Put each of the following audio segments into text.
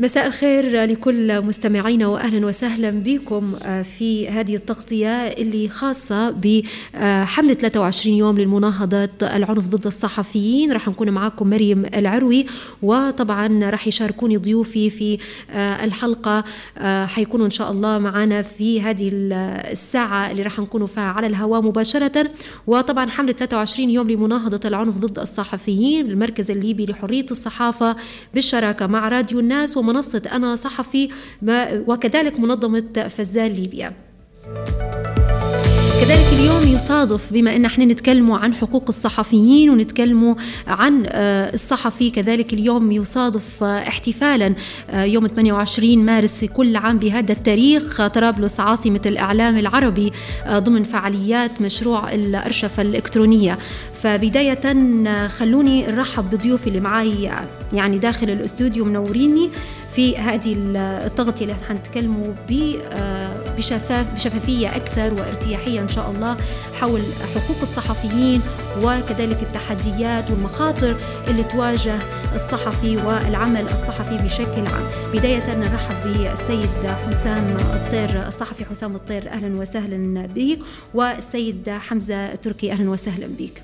مساء الخير لكل مستمعينا واهلا وسهلا بكم آه، في هذه التغطية اللي خاصة بحمله 23 يوم للمناهضه العنف ضد الصحفيين. راح نكون معاكم مريم العروي وطبعا راح يشاركوني ضيوفي في آه، الحلقة آه، حيكونوا إن شاء الله معنا في هذه الساعة اللي راح نكونوا فيها على الهواء مباشرة. وطبعا حملة 23 يوم لمناهضة العنف ضد الصحفيين المركز الليبي لحرية الصحافة بالشراكة مع راديو الناس. ومنصة أنا صحفي وكذلك منظمة فزال ليبيا. كذلك اليوم يصادف بما إن إحنا نتكلموا عن حقوق الصحفيين ونتكلموا عن آه، الصحفي كذلك اليوم يصادف آه، احتفالا آه، يوم 28 مارس كل عام بهذا التاريخ. طرابلس عاصمة الإعلام العربي ضمن فعاليات مشروع الأرشفة الإلكترونية. فبداية خلوني نرحب بضيوفي اللي معي يعني داخل الأستوديو منوريني. في هذه التغطية اللي حنتكلموا بشفاف بشفافية أكثر وارتياحية إن شاء الله حول حقوق الصحفيين وكذلك التحديات والمخاطر اللي تواجه الصحفي والعمل الصحفي بشكل عام. بداية نرحب بالسيد حسام الطير الصحفي حسام الطير أهلا وسهلا بك. والسيد حمزة تركي أهلا وسهلا بك.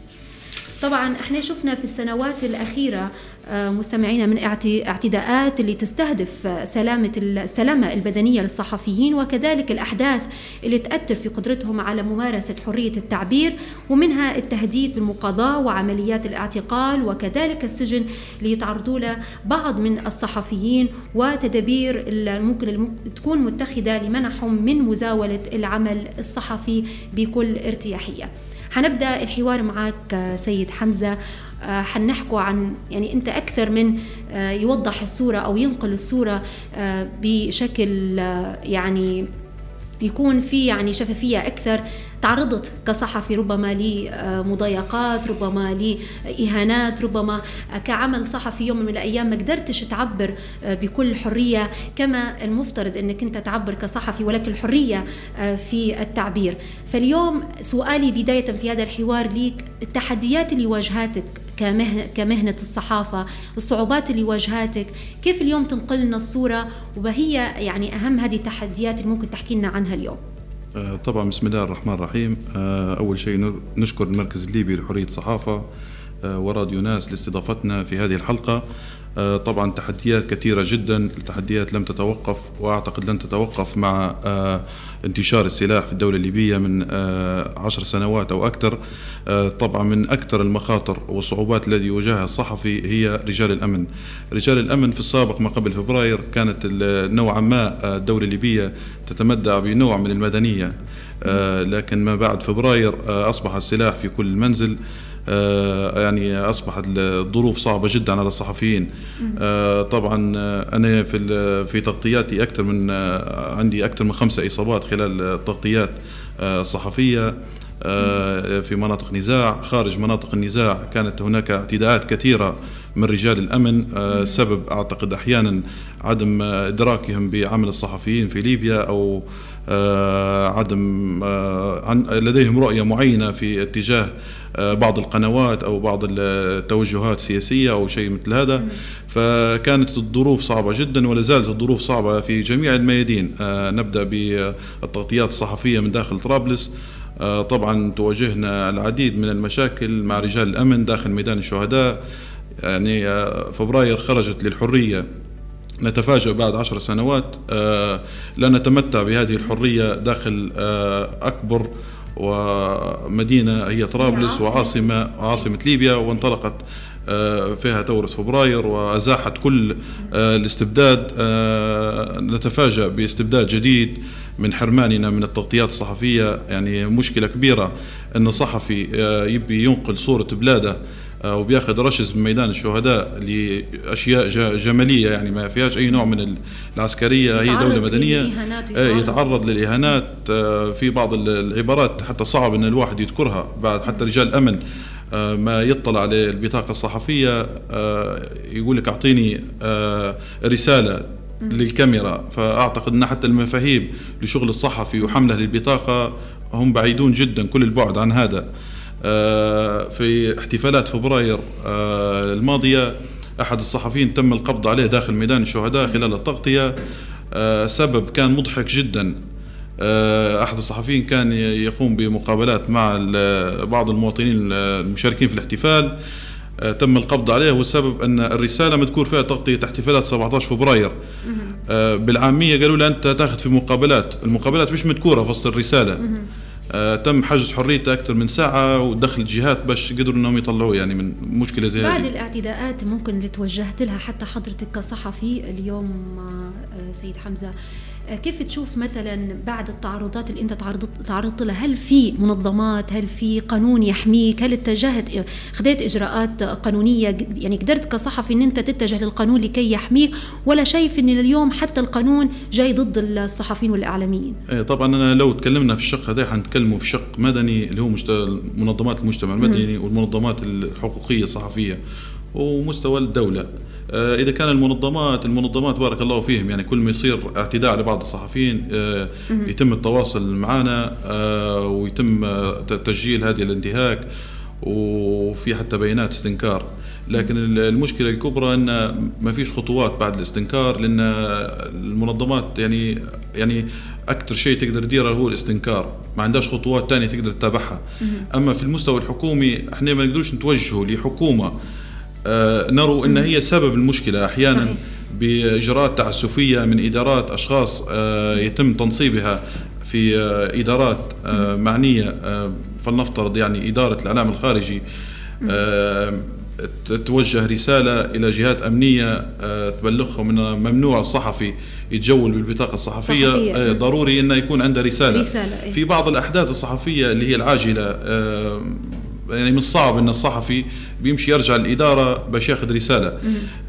طبعا إحنا شفنا في السنوات الأخيرة آه، مستمعينا من اعتداءات اللي تستهدف سلامة السلامة البدنية للصحفيين وكذلك الأحداث اللي تأثر في قدرتهم على ممارسة حرية التعبير ومنها التهديد بالمقاضاة وعمليات الاعتقال وكذلك السجن اللي يتعرضوا له بعض من الصحفيين وتدابير ممكن تكون متخذة لمنعهم من مزاولة العمل الصحفي بكل ارتياحية. حنبدأ الحوار معك سيد حمزة. آه، حنحكوا عن يعني أنت أكثر من آه، يوضح الصورة أو ينقل الصورة آه، بشكل يعني يكون في يعني شفافية أكثر تعرضت كصحفي ربما لمضايقات ربما لإهانات ربما كعمل صحفي يوم من الأيام ما قدرتش تعبر بكل حرية كما المفترض أنك أنت تعبر كصحفي ولكن الحرية في التعبير. فاليوم سؤالي بداية في هذا الحوار ليك التحديات اللي واجهتك كمهنة, كمهنة الصحافة الصعوبات اللي واجهتك كيف اليوم تنقل لنا الصورة؟ وما هي يعني أهم هذه التحديات اللي ممكن تحكي لنا عنها اليوم. آه، طبعا بسم الله الرحمن الرحيم. آه، أول شيء نشكر المركز الليبي لحرية الصحافة. آه، وراديو ناس لاستضافتنا في هذه الحلقة. طبعا تحديات كثيرة جدا التحديات لم تتوقف وأعتقد لن تتوقف مع انتشار السلاح في الدولة الليبية من آه، عشر سنوات أو أكثر. طبعا من أكثر المخاطر والصعوبات التي يواجهها الصحفي هي رجال الأمن. رجال الأمن في السابق ما قبل فبراير كانت نوعا ما الدولة الليبية تتمتع بنوع من المدنية. لكن ما بعد فبراير أصبح السلاح في كل منزل. آه، يعني أصبحت الظروف صعبة جدا على الصحفيين. آه، طبعا آه، أنا في في تغطياتي أكثر من عندي أكثر من خمسة إصابات خلال التغطيات الصحفية في مناطق نزاع خارج مناطق النزاع كانت هناك اعتداءات كثيرة من رجال الأمن سبب أعتقد أحيانا عدم إدراكهم بعمل الصحفيين في ليبيا أو عدم لديهم رؤية معينة في اتجاه آه، بعض القنوات أو بعض التوجهات السياسية أو شيء مثل هذا. فكانت الظروف صعبة جدا ولا زالت الظروف صعبة في جميع الميادين. آه، نبدأ بالتغطيات الصحفية من داخل طرابلس. آه، طبعا تواجهنا العديد من المشاكل مع رجال الأمن داخل ميدان الشهداء. يعني فبراير خرجت للحرية نتفاجأ بعد عشر سنوات لا نتمتع بهذه الحرية داخل أكبر ومدينة هي طرابلس وعاصمة عاصمة ليبيا وانطلقت آه، فيها ثورة فبراير وأزاحت كل آه، الاستبداد. آه، نتفاجأ باستبداد جديد من حرماننا من التغطيات الصحفية. يعني مشكلة كبيرة أن صحفي يبي ينقل صورة بلاده وبياخذ رشز من ميدان الشهداء لأشياء جمالية يعني ما فيهاش أي نوع من العسكرية هي دولة مدنية. إيه، يتعرض للإهانات آه، في بعض العبارات حتى صعب إن الواحد يذكرها. بعد حتى رجال الأمن آه، ما يطلع على البطاقه الصحفية آه، يقول لك أعطيني رسالة للكاميرا. فأعتقد إن حتى المفاهيم لشغل الصحفي وحمله للبطاقة هم بعيدون جدا كل البعد عن هذا. آه، في احتفالات فبراير آه، الماضية أحد الصحفيين تم القبض عليه داخل ميدان الشهداء خلال التغطية آه، سبب كان مضحك جدا. آه، أحد الصحفيين كان يقوم بمقابلات مع بعض المواطنين المشاركين في الاحتفال. آه، تم القبض عليه والسبب أن الرسالة مذكور فيها تغطية احتفالات 17 فبراير. بالعامية قالوا له أنت تاخذ في مقابلات المقابلات مش مذكورة في وسط الرسالة. آه تم حجز حريته أكثر من ساعة ودخل الجهات باش قدروا إنهم يطلعوه يعني من مشكلة زي هذه. بعد الاعتداءات ممكن اللي توجهت لها حتى حضرتك كصحفي اليوم آه سيد حمزة. كيف تشوف مثلا بعد التعرضات اللي أنت تعرضت تعرضت لها؟ هل في منظمات؟ هل في قانون يحميك؟ هل اتجهت خذيت إجراءات قانونية؟ يعني قدرت كصحفي إن أنت تتجه للقانون لكي يحميك ولا شايف إن اليوم حتى القانون جاي ضد الصحفيين والإعلاميين؟ إيه طبعا أنا لو تكلمنا في الشق هذا حنتكلموا في شق مدني اللي هو منظمات المجتمع المدني والمنظمات الحقوقية الصحفية ومستوى الدولة. إذا كان المنظمات المنظمات بارك الله فيهم يعني كل ما يصير اعتداء على بعض الصحفيين آه، يتم التواصل معنا آه، ويتم تسجيل هذه الانتهاك وفي حتى بيانات استنكار. لكن المشكلة الكبرى إن ما فيش خطوات بعد الاستنكار لأن المنظمات يعني يعني أكثر شيء تقدر تديره هو الاستنكار. ما عندهاش خطوات ثانية تقدر تتابعها. أما في المستوى الحكومي إحنا ما نقدروش نتوجهوا لحكومة آه، نروا إن هي سبب المشكلة أحيانا بإجراءات تعسفية من إدارات أشخاص آه، يتم تنصيبها في آه، إدارات معنية فلنفترض يعني إدارة الإعلام الخارجي توجه رسالة إلى جهات أمنية تبلغهم ان ممنوع الصحفي يتجول بالبطاقة الصحفية صحفية. ضروري انه يكون عنده رسالة, رسالة. إيه. في بعض الأحداث الصحفية اللي هي العاجلة يعني من الصعب إن الصحفي بيمشي يرجع الاداره باش ياخذ رسالة.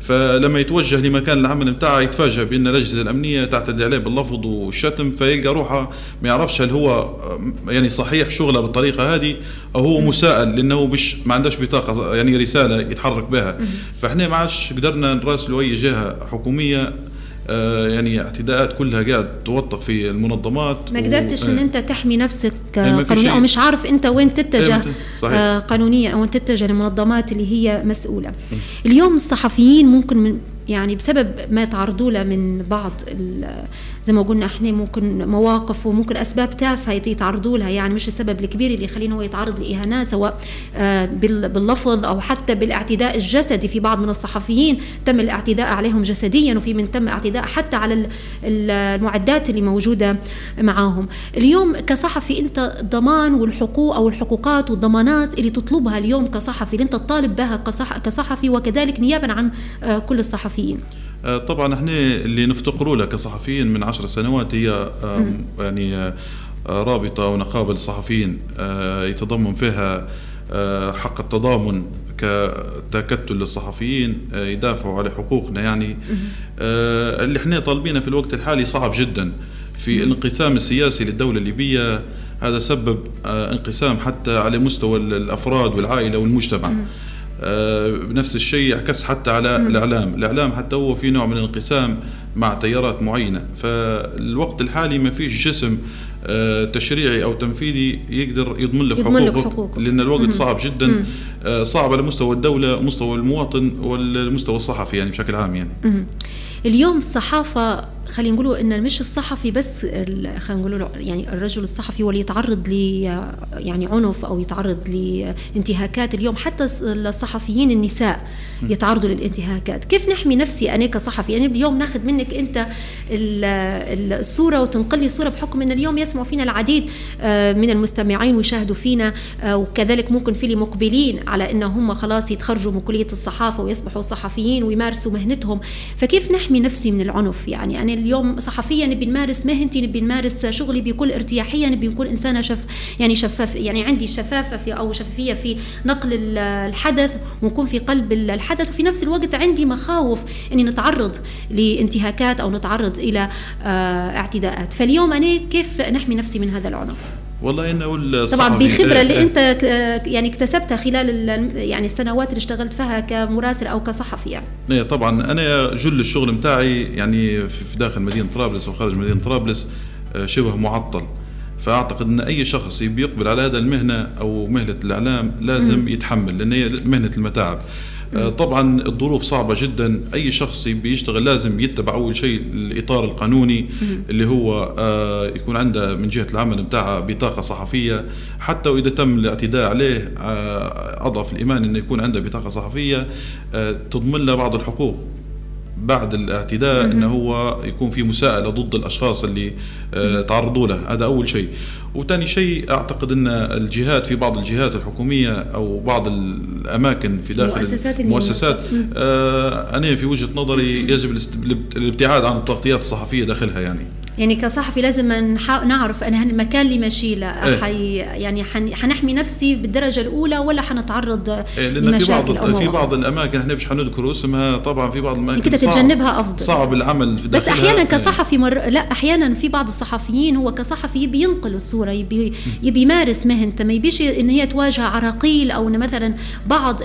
فلما يتوجه لمكان العمل بتاعه يتفاجئ بأن الأجهزة الأمنية تعتدي عليه باللفظ والشتم فيلقى روحه ما يعرفش هل هو يعني صحيح شغله بالطريقة هذه أو هو مساءل لأنه مش ما عندهش بطاقة يعني رسالة يتحرك بها. فإحنا ما عادش قدرنا نراسلوا أي جهة حكومية يعني اعتداءات كلها قاعد توثق في المنظمات ما قدرتش و... ان أنت تحمي نفسك إيه، قانونيا أو مش عارف أنت وين تتجه صحيح. آه، قانونيا أو وين تتجه للمنظمات اللي هي مسؤولة. اليوم الصحفيين ممكن من يعني بسبب ما يتعرضوا له من بعض زي ما قلنا إحنا ممكن مواقف وممكن أسباب تافهة يتعرضوا لها. يعني مش السبب الكبير اللي يخليه هو يتعرض لاهانات سواء آه، باللفظ أو حتى بالاعتداء الجسدي. في بعض من الصحفيين تم الاعتداء عليهم جسديا وفي من تم اعتداء حتى على المعدات اللي موجودة معاهم. اليوم كصحفي أنت الضمان والحقوق أو الحقوقات والضمانات اللي تطلبها اليوم كصحفي اللي أنت تطالب بها كصحفي وكذلك نيابا عن آه، كل الصحفيين. طبعا إحنا اللي نفتقروا له كصحفيين من عشر سنوات هي يعني آه، رابطة ونقابة للصحفيين يتضمن فيها حق التضامن كتكتل للصحفيين يدافعوا على حقوقنا يعني. اللي إحنا طالبينه في الوقت الحالي صعب جدا في الانقسام السياسي للدولة الليبية. هذا سبب انقسام حتى على مستوى الأفراد والعائلة والمجتمع. بنفس الشيء يعكس حتى على الإعلام، الإعلام حتى هو في نوع من الانقسام مع تيارات معينة، فالوقت الحالي ما فيش جسم آه، تشريعي أو تنفيذي يقدر يضمن لك حقوقك حقوق. لأن الوقت صعب جدا. آه، صعب على مستوى الدولة ومستوى المواطن والمستوى الصحفي يعني بشكل عام يعني. اليوم الصحافة خلينا نقولوا إن مش الصحفي بس خلينا نقولوا يعني الرجل الصحفي هو اللي يتعرض ل يعني عنف أو يتعرض لانتهاكات اليوم. حتى الصحفيين النساء يتعرضوا للانتهاكات. كيف نحمي نفسي أنا كصحفي؟ يعني اليوم ناخذ منك أنت الصورة وتنقل لي الصورة بحكم إن اليوم يسمعوا فينا العديد آه، من المستمعين ويشاهدوا فينا آه، وكذلك ممكن في اللي مقبلين على إن هم خلاص يتخرجوا من كلية الصحافة ويصبحوا صحفيين ويمارسوا مهنتهم. فكيف نحمي نفسي من العنف؟ يعني أنا اليوم صحفيه نبي نمارس مهنتي نبي نمارس شغلي بكل ارتياحيه نبي نكون إنسانة شف يعني شفاف يعني عندي شفافة في أو شفافية في نقل الحدث ونكون في قلب الحدث وفي نفس الوقت عندي مخاوف إني نتعرض لانتهاكات أو نتعرض إلى آه، اعتداءات. فاليوم أنا كيف نحمي نفسي من هذا العنف؟ والله انه طبعا بخبرة اللي أنت يعني اكتسبتها خلال يعني السنوات اللي اشتغلت فيها كمراسل أو كصحفي يعني. إيه طبعا أنا جل الشغل بتاعي يعني في داخل مدينة طرابلس وخارج مدينة طرابلس آه، شبه معطل. فأعتقد إن أي شخص يبي يقبل على هذا المهنة أو مهنة الإعلام لازم م. يتحمل لأن هي مهنة المتاعب. طبعا الظروف صعبة جدا. أي شخص بيشتغل لازم يتبع أول شيء الإطار القانوني اللي هو آه، يكون عنده من جهة العمل بتاعه بطاقة صحفية. حتى وإذا تم الاعتداء عليه اضعف الإيمان إنه يكون عنده بطاقة صحفية. تضمن له بعض الحقوق. بعد الاعتداء انه هو يكون في مساءلة ضد الأشخاص اللي تعرضوا له. هذا أول شيء. وثاني شيء أعتقد إن الجهات في بعض الجهات الحكومية أو بعض الأماكن في داخل المؤسسات المؤسسات آه أنا في وجهة نظري يجب الابتعاد عن التغطيات الصحفية داخلها يعني. يعني كصحفي لازم نعرف أنا المكان اللي ماشي له إيه. حي يعني حنحمي نفسي بالدرجة الأولى ولا حنتعرض إيه لأن في بعض في بعض الأماكن إحنا مش حنذكر اسمها طبعا في بعض الأماكن كده تتجنبها أفضل. صعب العمل في بس أحيانا إيه. كصحفي مر... لا أحيانا في بعض الصحفيين هو كصحفي يبي ينقل الصورة يبي يبي يمارس مهنته ما يبيش إن هي تواجه عراقيل أو إن مثلا بعض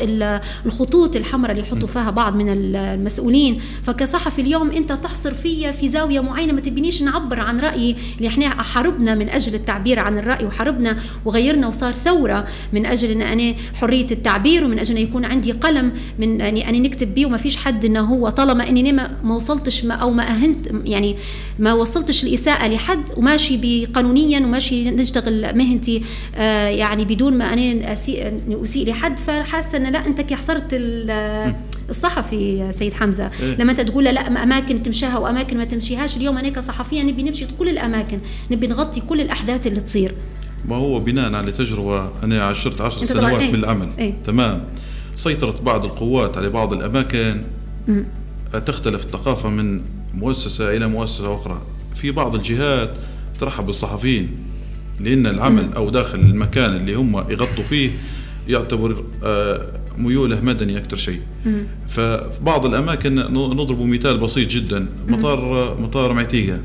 الخطوط الحمراء اللي يحطوا فيها بعض من المسؤولين. فكصحفي اليوم أنت تحصر فيا في زاوية معينة ما تبينيش نعبر اعبر عن رأيي اللي إحنا حاربنا من أجل التعبير عن الرأي وحاربنا وغيرنا وصار ثورة من أجل إن أنا حرية التعبير ومن أجل إن يكون عندي قلم من يعني أنا نكتب بيه وما فيش حد إنه هو طالما إني ما, وصلتش ما أو ما أهنت يعني ما وصلتش الإساءة لحد وماشي بقانونيا وماشي نشتغل مهنتي آه يعني بدون ما أنا اسيء أسيء لحد فحاسة إن لا أنت كي حصرت الصحفي سيد حمزة إيه؟ لما أنت تقول لا أماكن تمشيها وأماكن ما تمشيهاش اليوم أنا كصحفية نبي نمشي كل الأماكن نبي نغطي كل الأحداث اللي تصير ما هو بناء على تجربة أنا عشرت عشر سنوات إيه؟ بالعمل إيه؟ تمام سيطرت بعض القوات على بعض الأماكن م. تختلف الثقافة من مؤسسة إلى مؤسسة أخرى في بعض الجهات ترحب بالصحفيين لأن العمل. أو داخل المكان اللي هم يغطوا فيه يعتبر آه ميوله مدني أكثر شيء. ففي بعض الأماكن نضرب مثال بسيط جدا. مطار مطار معتيقة.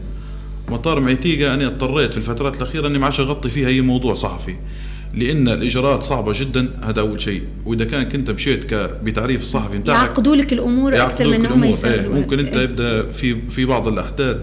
مطار معتيقة أنا اضطريت في الفترات الأخيرة أني ما عادش أغطي فيها أي موضوع صحفي لأن الإجراءات صعبة جدا. هذا أول شيء. وإذا كان كنت مشيت بتعريف الصحفي نتاعك يعقدوا لك الأمور أكثر من انهم إيه ممكن أنت يبدأ في في بعض الأحداث.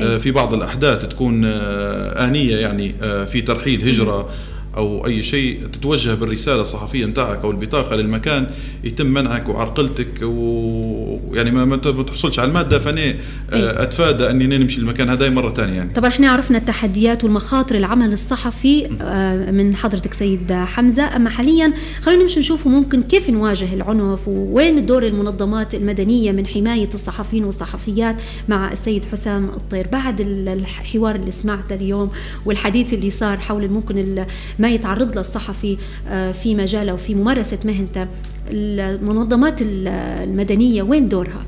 آه، في بعض الأحداث تكون آه، آنية يعني آه، في ترحيل هجرة. أو أي شيء تتوجه بالرسالة الصحفية نتاعك أو البطاقة للمكان يتم منعك وعرقلتك ويعني ما, ما تحصلش على المادة فأني آه، أتفادى أني نمشي المكان هذا مرة ثانية يعني. طبعا إحنا عرفنا التحديات والمخاطر العمل الصحفي آه، من حضرتك سيد حمزة. أما حاليا خلينا نمشي نشوفوا ممكن كيف نواجه العنف وين دور المنظمات المدنية من حماية الصحفيين والصحفيات مع السيد حسام الطير. بعد الحوار اللي سمعته اليوم والحديث اللي صار حول ممكن ما يتعرض له الصحفي آه، في مجاله وفي ممارسة مهنته. المنظمات المدنية وين دورها؟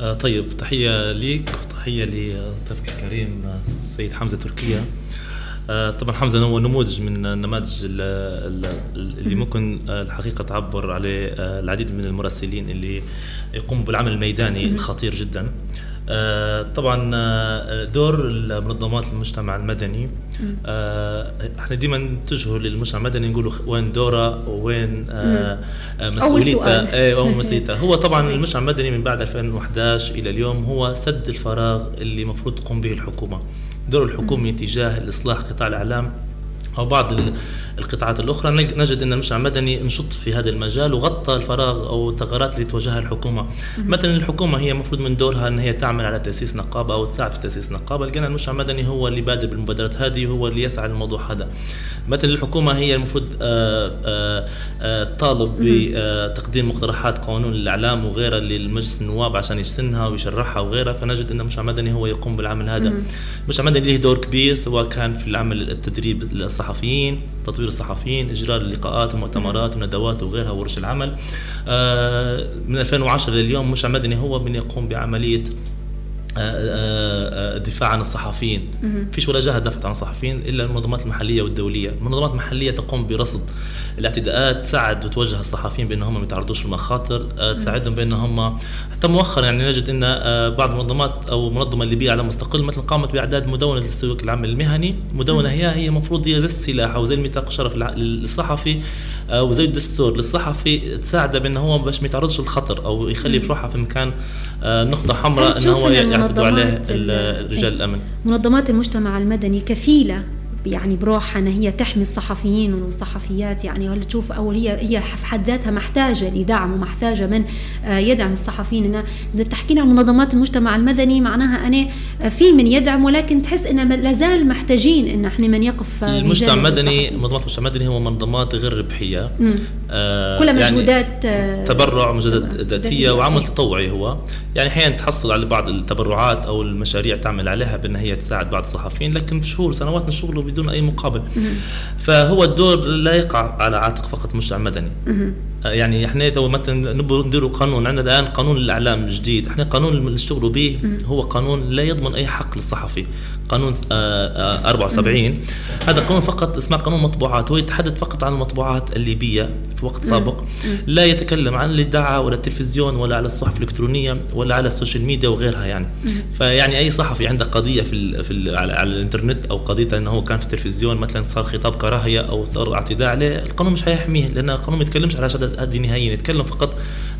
آه، طيب تحية ليك وتحية لضيفك الكريم السيد حمزة تركيا آه، طبعا حمزة هو نموذج من النماذج اللي ممكن الحقيقة تعبر عليه العديد من المراسلين اللي يقوموا بالعمل الميداني الخطير جدا. آه، طبعا آه، دور منظمات المجتمع المدني. آه، إحنا ديما نتجهوا للمجتمع المدني نقولوا وين دورة وين مسؤوليته. إيه أو مسؤوليته. هو طبعا المجتمع المدني من بعد 2011 إلى اليوم هو سد الفراغ اللي المفروض تقوم به الحكومة. دور الحكومة تجاه الإصلاح قطاع الإعلام أو بعض القطاعات الأخرى نجد أن المجتمع المدني نشط في هذا المجال وغطى الفراغ أو الثغرات اللي تواجهها الحكومة. مثلا الحكومة هي المفروض من دورها أن هي تعمل على تأسيس نقابة أو تساعد في تأسيس نقابة. لقينا المجتمع المدني هو اللي بادر بالمبادرات هذه وهو اللي يسعى للموضوع هذا. مثلا الحكومة هي المفروض آه، آه، آه، تطالب بتقديم مقترحات قانون الإعلام وغيرها للمجلس النواب عشان يسنها ويشرحها وغيرها. فنجد أن المجتمع المدني هو يقوم بالعمل هذا. المجتمع المدني له دور كبير سواء كان في العمل التدريب الصحفيين تطوير الصحفيين اجراء اللقاءات ومؤتمرات وندوات وغيرها ورش العمل. آه، من 2010 لليوم مش مدني هو من يقوم بعملية الدفاع عن الصحفيين. فيش ولا جهة دافعت عن الصحفيين إلا المنظمات المحلية والدولية. المنظمات المحلية تقوم برصد الاعتداءات تساعد وتوجه الصحفيين بان هم ما يتعرضوش للمخاطر آه، تساعدهم بأن هم حتى مؤخرا يعني نجد إن آه، بعض المنظمات أو منظمة الليبيه على مستقل مثلا قامت بإعداد مدونة للسلوك العمل المهني. مدونة هي هي المفروض هي زي السلاح أو زي الميثاق الشرف للصحفي. آه، وزي الدستور للصحفي تساعده بان هو باش ما يتعرضش للخطر أو يخلي في روحه في مكان نقطة حمراء إن هو يعتدوا عليه رجال الأمن؟ منظمات المجتمع المدني كفيلة يعني بروحها ان هي تحمي الصحفيين والصحفيات. يعني ولا تشوف أو هي هي في حد ذاتها محتاجة لدعم ومحتاجة من آه، يدعم الصحفيين. ان تحكينا عن منظمات المجتمع المدني معناها أنا آه، في من يدعم ولكن تحس ان لازال محتاجين إن إحنا من يقف المجتمع المدني منظمات المجتمع المدني هو منظمات غير ربحية. آه كلها يعني مجهودات يعني تبرع مجهودات ذاتية وعمل تطوعي هو. يعني أحيانا تحصل على بعض التبرعات أو المشاريع تعمل عليها بأن هي تساعد بعض الصحفيين لكن شهور سنوات من شغله بدون أي مقابل. فهو الدور لا يقع على عاتق فقط المجتمع المدني يعني إحنا تو مثلا نديروا قانون عندنا الآن قانون الإعلام الجديد إحنا قانون اللي نشتغلوا به هو قانون لا يضمن أي حق للصحفي. قانون 74 آه، آه، هذا قانون فقط اسمه قانون مطبوعات. هو يتحدث فقط عن المطبوعات الليبية في وقت سابق. لا يتكلم عن الاذاعه ولا التلفزيون ولا على الصحف الإلكترونية ولا على ال social media وغيرها يعني. فيعني أي صحفي عنده قضية في, ال في ال على, على الإنترنت أو قضية إنه هو كان في التلفزيون مثلا صار خطاب كراهية أو صار اعتداء عليه القانون مش هيحميه لأن القانون ما يتكلمش على شهادة هذه نهائيا يتكلم فقط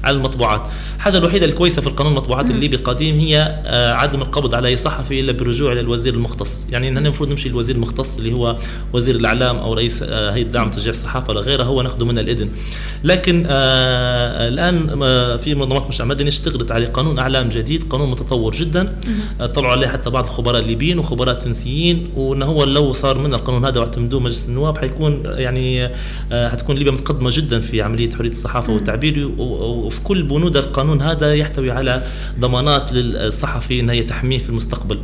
على المطبوعات. الحاجة الوحيدة الكويسة في القانون المطبوعات الليبي القديم هي آه، عدم القبض على أي صحفي إلا بالرجوع إلى الوزير المختص. يعني نحن المفروض نمشي للوزير المختص اللي هو وزير الإعلام أو رئيس آه، هيئة دعم تشجيع الصحافة ولا غيره هو ناخذه من الإذن. لكن آه الآن في منظمات مجتمع مدني اشتغلت على قانون إعلام جديد قانون متطور جدا. طلعوا عليه حتى بعض الخبراء الليبيين وخبراء تونسيين وان هو لو صار من القانون هذا واعتمدوه مجلس النواب حيكون يعني حتكون ليبيا متقدمة جدا في عملية حرية الصحافة والتعبير وفي كل بنود القانون هذا يحتوي على ضمانات للصحفي انها تحميه في المستقبل.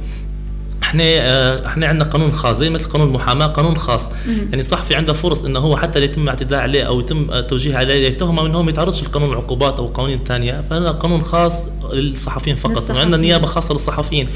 إحنا آه إحنا عندنا قانون خاص زي مثل قانون المحاماة قانون خاص. يعني الصحفي عنده فرص إنه هو حتى يتم اعتداء عليه أو يتم توجيه عليه تهمه إنه ما يتعرضش لقانون العقوبات أو قوانين ثانية فهذا قانون خاص للصحفيين فقط. وعندنا نيابة خاصة للصحفيين.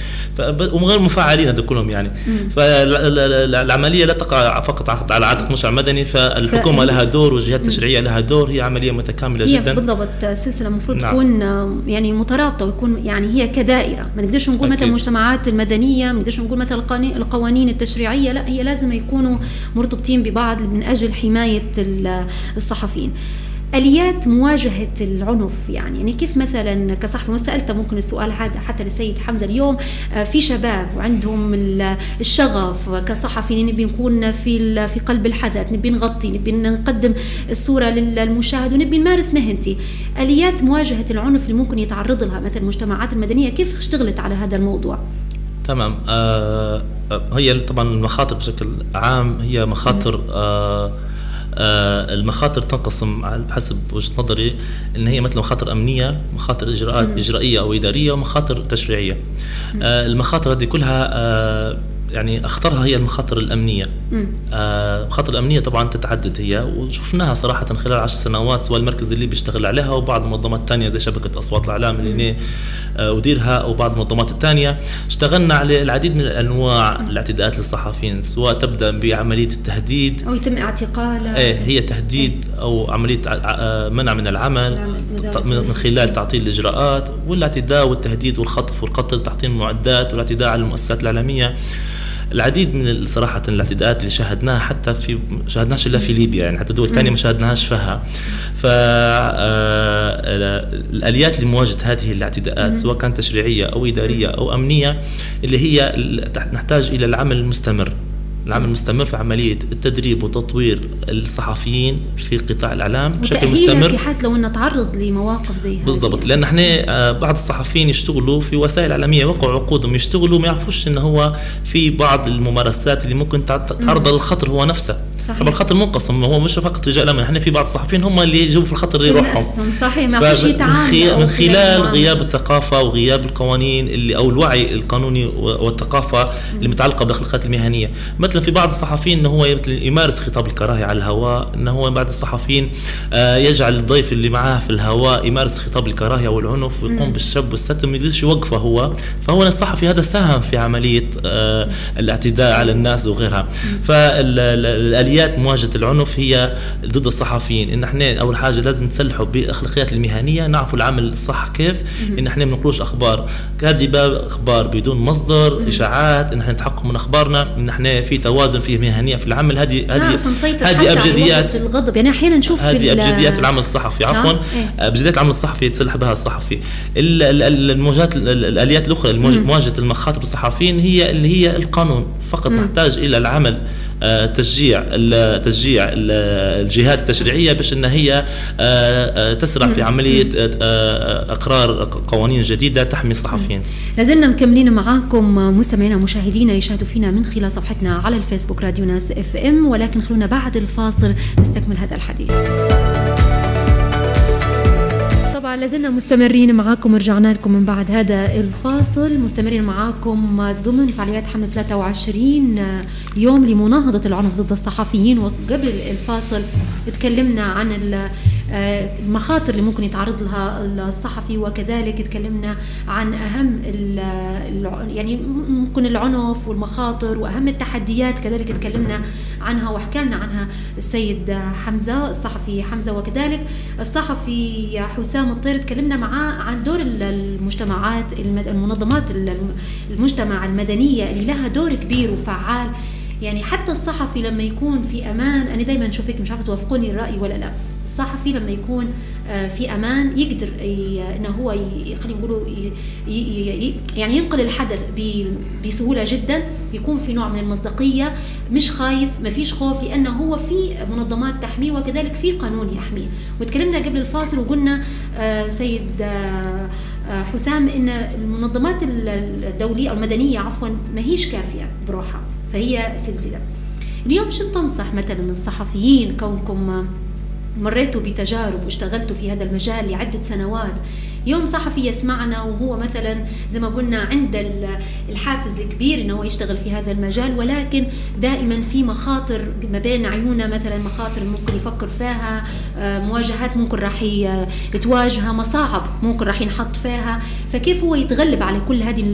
وغير مفعلين هذول كلهم يعني. فالعمليه لا تقع فقط على عاتق مشروع مدني. فالحكومه لها دور والجهات التشريعية لها دور. هي عملية متكاملة هي جدا. بالضبط سلسلة المفروض نعم. تكون يعني مترابطة ويكون يعني هي كدائرة. ما نقدرش نقول مثلا المجتمعات المدنية ما نقدرش نقول مثلا القوانين التشريعية لا هي لازم يكونوا مرتبطين ببعض من أجل حماية الصحفيين. آليات مواجهة العنف يعني يعني كيف مثلا كصحفي وسالته ممكن السؤال هذا حتى للسيد حمزة اليوم آه، في شباب وعندهم الشغف كصحفي نبي نكون في في قلب الحدث نبي نغطي نبي نقدم الصورة للمشاهد ونبي نمارس مهنتي. آليات مواجهة العنف اللي ممكن يتعرض لها مثلا المجتمعات المدنية كيف اشتغلت على هذا الموضوع؟ تمام. آه, آه، هي طبعا المخاطر بشكل عام هي مخاطر آه آه المخاطر تنقسم بحسب وجهة نظري إن هي مثل مخاطر أمنية مخاطر إجراءات إجرائية أو إدارية ومخاطر تشريعية. آه المخاطر هذه كلها آه يعني أخطرها هي المخاطر الأمنية. آه المخاطر الأمنية طبعا تتعدد هي وشفناها صراحة خلال عشر سنوات سواء المركز اللي بيشتغل عليها وبعض المنظمات الثانية زي شبكة أصوات الإعلام اللي آه أديرها أو بعض المنظمات الثانية اشتغلنا على العديد من الأنواع الاعتداءات للصحفيين سواء تبدأ بعملية التهديد. أو يتم اعتقاله إيه هي تهديد أو عملية آه، منع من العمل من خلال تعطيل الإجراءات والاعتداء والتهديد والخطف والقتل تعطيل المعدات والاعتداء على المؤسسات الإعلامية. العديد من صراحة الاعتداءات اللي شاهدناها حتى في شاهدناش إلا في ليبيا يعني حتى دول ثانية ما شاهدناهاش فيها. ف آه، الآليات لمواجهه هذه الاعتداءات سواء كانت تشريعية أو إدارية أو أمنية اللي هي نحتاج إلى العمل المستمر. العمل مستمر في عملية التدريب وتطوير الصحفيين في قطاع الإعلام بشكل مستمر. في حال لو نتعرض لمواقف زي هذه. بالضبط لأن إحنا آه، بعض الصحفيين يشتغلوا في وسائل إعلامية وقعوا عقودهم يشتغلوا ما يعرفوش إن هو في بعض الممارسات اللي ممكن تعرض للخطر هو نفسه. صحيح. طبعا الخط منقسم هو مش فقط رجال امن إحنا في بعض الصحفيين هم اللي يجوا في الخطر يروحهم. صحيح ما فيش يتعامل من خلال غياب الثقافة وغياب القوانين اللي أو الوعي القانوني والثقافة اللي متعلقة بالاخلاقيات المهنية. مثلا في بعض الصحفيين إنه هو يمارس خطاب الكراهية على الهواء إنه هو بعض الصحفيين آه، يجعل الضيف اللي معاه في الهواء يمارس خطاب الكراهية والعنف ويقوم بالشب والستم ما يقدرش يوقفه هو. فهو الصحفي هذا ساهم في عملية آه، الاعتداء على الناس وغيرها. فالاليات اليات مواجهة العنف هي ضد الصحفيين. إن إحنا أول حاجة لازم نسلحوا بأخلاقيات المهنية نعرفوا العمل الصح كيف إن إحنا ما نقولوش أخبار. كاذبه أخبار بدون مصدر إشاعات إن إحنا نتحقق من أخبارنا إن إحنا في توازن في مهنية في العمل. هذه هذه هذه أبجديات. الغضب. يعني أحيانا نشوف هذه أبجديات العمل الصحفي عفوا. إيه؟ أبجديات العمل الصحفي يتسلح بها الصحفي. المواجهات الآليات الأخرى مواجهة المخاطر الصحفيين هي اللي هي القانون. فقط نحتاج إلى العمل تشجيع تشجيع الجهات التشريعية باش إن هي آه، تسرع في عملية إقرار قوانين جديدة تحمي الصحفيين. لازلنا مكملين معاكم مستمعينا ومشاهدينا يشاهدوا فينا من خلال صفحتنا على الفيسبوك راديو ناس إف إم ولكن خلونا بعد الفاصل نستكمل هذا الحديث. لازلنا مستمرين معاكم ورجعنا لكم من بعد هذا الفاصل. مستمرين معاكم ضمن فعاليات حملة 23 يوم لمناهضة العنف ضد الصحفيين. وقبل الفاصل تكلمنا عن المخاطر اللي ممكن يتعرض لها الصحفي وكذلك تكلمنا عن أهم يعني ممكن العنف والمخاطر وأهم التحديات كذلك تكلمنا عنها وحكى لنا عنها السيد حمزة الصحفي حمزة. وكذلك الصحفي حسام الطير تكلمنا معاه عن دور المجتمعات المنظمات المجتمع المدنية اللي لها دور كبير وفعال. يعني حتى الصحفي لما يكون في أمان أنا دائما أشوفك مش عارفة توافقوني الرأي ولا لا. الصحفي لما يكون آه، في أمان يقدر إنه هو خلينا نقولوا يعني ينقل الحدث بسهولة جدا يكون في نوع من المصداقية مش خايف ما فيش خوف لأنه هو في منظمات تحميه وكذلك في قانون يحميه. وتكلمنا قبل الفاصل وقلنا آه، سيد آه، حسام إن المنظمات الدولية أو المدنية عفوا ما هيش كافية بروحها فهي سلسلة. اليوم شو تنصح مثلا الصحفيين كونكم مريتوا بتجارب واشتغلتوا في هذا المجال لعدة سنوات. يوم صحفي يسمعنا وهو مثلا زي ما قلنا عند الحافز الكبير إنه هو يشتغل في هذا المجال ولكن دائما في مخاطر ما بين عيوننا مثلا مخاطر ممكن يفكر فيها آه، مواجهات ممكن راح يتواجهها مصاعب ممكن راح ينحط فيها. فكيف هو يتغلب على كل هذه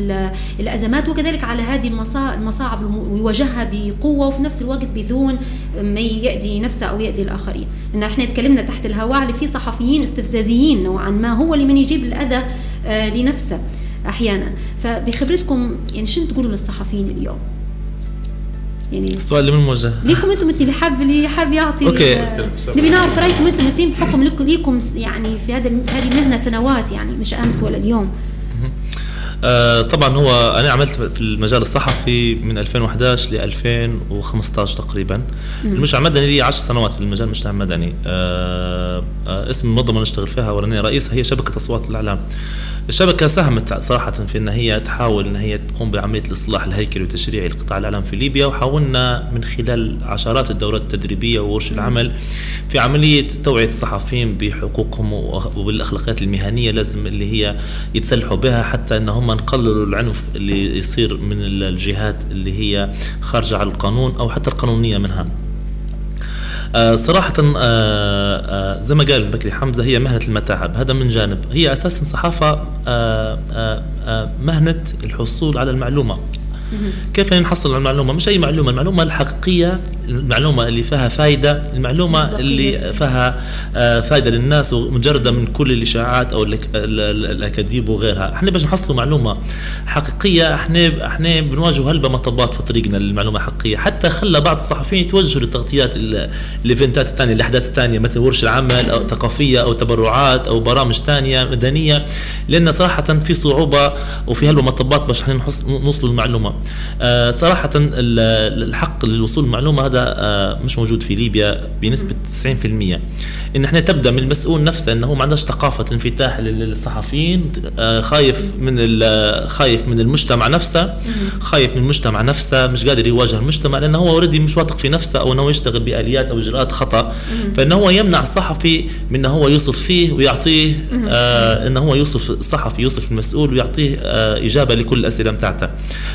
الأزمات؟ وكذلك على هذه المصاعب ويواجهها بقوة وفي نفس الوقت بدون ما يأذي نفسه أو يأذي الآخرين. إن إحنا تكلمنا تحت الهواء اللي في صحفيين استفزازيين نوعا ما هو اللي من يجيب الأذى آه، لنفسه أحيانا. فبخبرتكم يعني شنو تقولوا للصحفيين اليوم؟ يعني السؤال اللي من موجه. ليكم أنتم مثلي اللي حاب اللي حاب يعطي أوكي. نبي نعرف رأيكم أنتم الاثنين بحكم لكم ليكم يعني في هذا هذه المهنة سنوات يعني مش أمس ولا اليوم. آه طبعا هو أنا عملت في المجال الصحفي من 2011 ل 2015 تقريبا. المجتمع المدني لي 10 سنوات في المجال المجتمع المدني. آه آه اسم المنظمه اللي نشتغل فيها وراني رئيسها هي شبكة أصوات الإعلام. الشبكة ساهمت صراحة في أن هي تحاول أن هي تقوم بعملية الإصلاح الهيكلي والتشريعي لقطاع الإعلام في ليبيا وحاولنا من خلال عشرات الدورات التدريبية وورش العمل في عملية توعية الصحفيين بحقوقهم وبالأخلاقيات المهنية لازم اللي هي يتسلحوا بها حتى أن هم نقللوا العنف اللي يصير من الجهات اللي هي خارجة على القانون أو حتى القانونية منها. آه صراحة آه آه زي ما قال بكري حمزة هي مهنة المتاعب هذا من جانب. هي أساسا صحافة آه، آه، آه، مهنة الحصول على المعلومة. كيف نحصل المعلومة؟ مش أي معلومة المعلومة الحقيقية المعلومة اللي فيها فايدة المعلومة اللي فيها آه، فايدة للناس ومجردة من كل الإشاعات أو الأكاذيب وغيرها. إحنا باش نحصلوا معلومة حقيقية إحنا إحنا بنواجه هلبة مطبات في طريقنا للمعلومة الحقيقية. حتى خلى بعض الصحفيين يتوجهوا للتغطيات الإيفنتات الثانية الأحداث الثانية مثل ورش العمل أو ثقافية أو تبرعات أو برامج ثانية مدنية. لأن صراحة في صعوبة وفي هلبة مطبات باش نوصلوا المعلومة آه، صراحة الحق للوصول المعلومة هذا آه، مش موجود في ليبيا بنسبة 90% إن إحنا تبدأ من المسؤول نفسه إنه هو ما عندهش ثقافة الانفتاح للصحفيين آه، خايف من خايف من المجتمع نفسه خايف من المجتمع نفسه مش قادر يواجه المجتمع لأنه هو اوريدي مش واثق في نفسه أو إنه يشتغل بآليات أو إجراءات خطأ. فإنه هو يمنع الصحفي من إنه هو يوصل فيه ويعطيه آه إنه هو يوصف الصحفي يوصف المسؤول ويعطيه آه إجابة لكل الأسئلة بتاعته.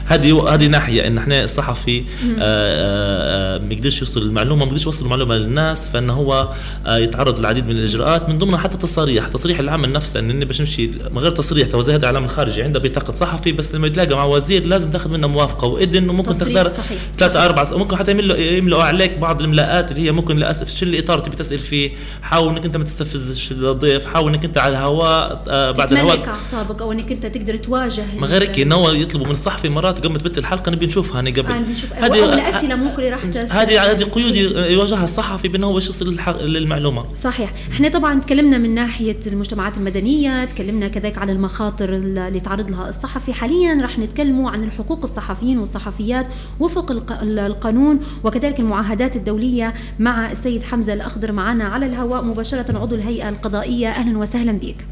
هذه هذه ناحية إن إحنا الصحفي آه آه ما يقدرش يوصل المعلومة ما يقدرش يوصل المعلومة للناس فانه هو آه يتعرض تعرض للعديد من الإجراءات من ضمنها حتى تصاريح تصريح العمل نفسه إن باش نمشي من غير تصريح تو هذا الاعلام الخارجي عنده بطاقة صحفي بس لما يتلاقى مع وزير لازم تاخذ منه موافقة وإذن وممكن تختار ثلاثة أربعة ممكن حتى يملوا عليك بعض الاملاءات اللي هي ممكن للأسف شو الإطار تبي تسأل فيه؟ حاول إنك أنت ما تستفزش الضيف حاول إنك أنت على الهواء آه بعد الهواء. أعصابك أو إنك أنت تقدر تواجه ما غير هيك يطلبوا من الصحفي مرات قبل ما تبت الحلقة نبي نشوفها أنا قبل آه هذه الاسئله ممكن راح هذه هذه قيود يواجهها الصحفي بأنه باش يصل للمعلومة. صحيح. إحنا طبعا تكلمنا من ناحية المجتمعات المدنية تكلمنا كذلك عن المخاطر اللي تعرض لها الصحفي. حاليا راح نتكلموا عن الحقوق الصحفيين والصحفيات وفق القانون وكذلك المعاهدات الدولية مع السيد حمزة الأخضر معنا على الهواء. مباشرة عضو الهيئة القضائية أهلا وسهلا بك.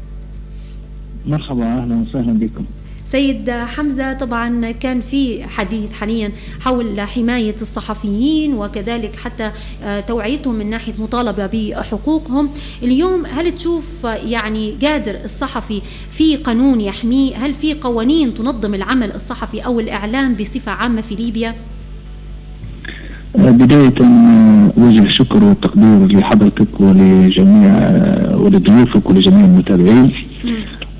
مرحبا أهلا وسهلا بكم. سيد حمزة. طبعا كان في حديث حاليا حول حماية الصحفيين وكذلك حتى آه، توعيتهم من ناحية مطالبة بحقوقهم. اليوم هل تشوف يعني قادر الصحفي في قانون يحميه؟ هل في قوانين تنظم العمل الصحفي أو الإعلام بصفة عامة في ليبيا؟ بداية وجه الشكر والتقدير لحضرتك ولجميع آه، ولضيوفك ولجميع المتابعين.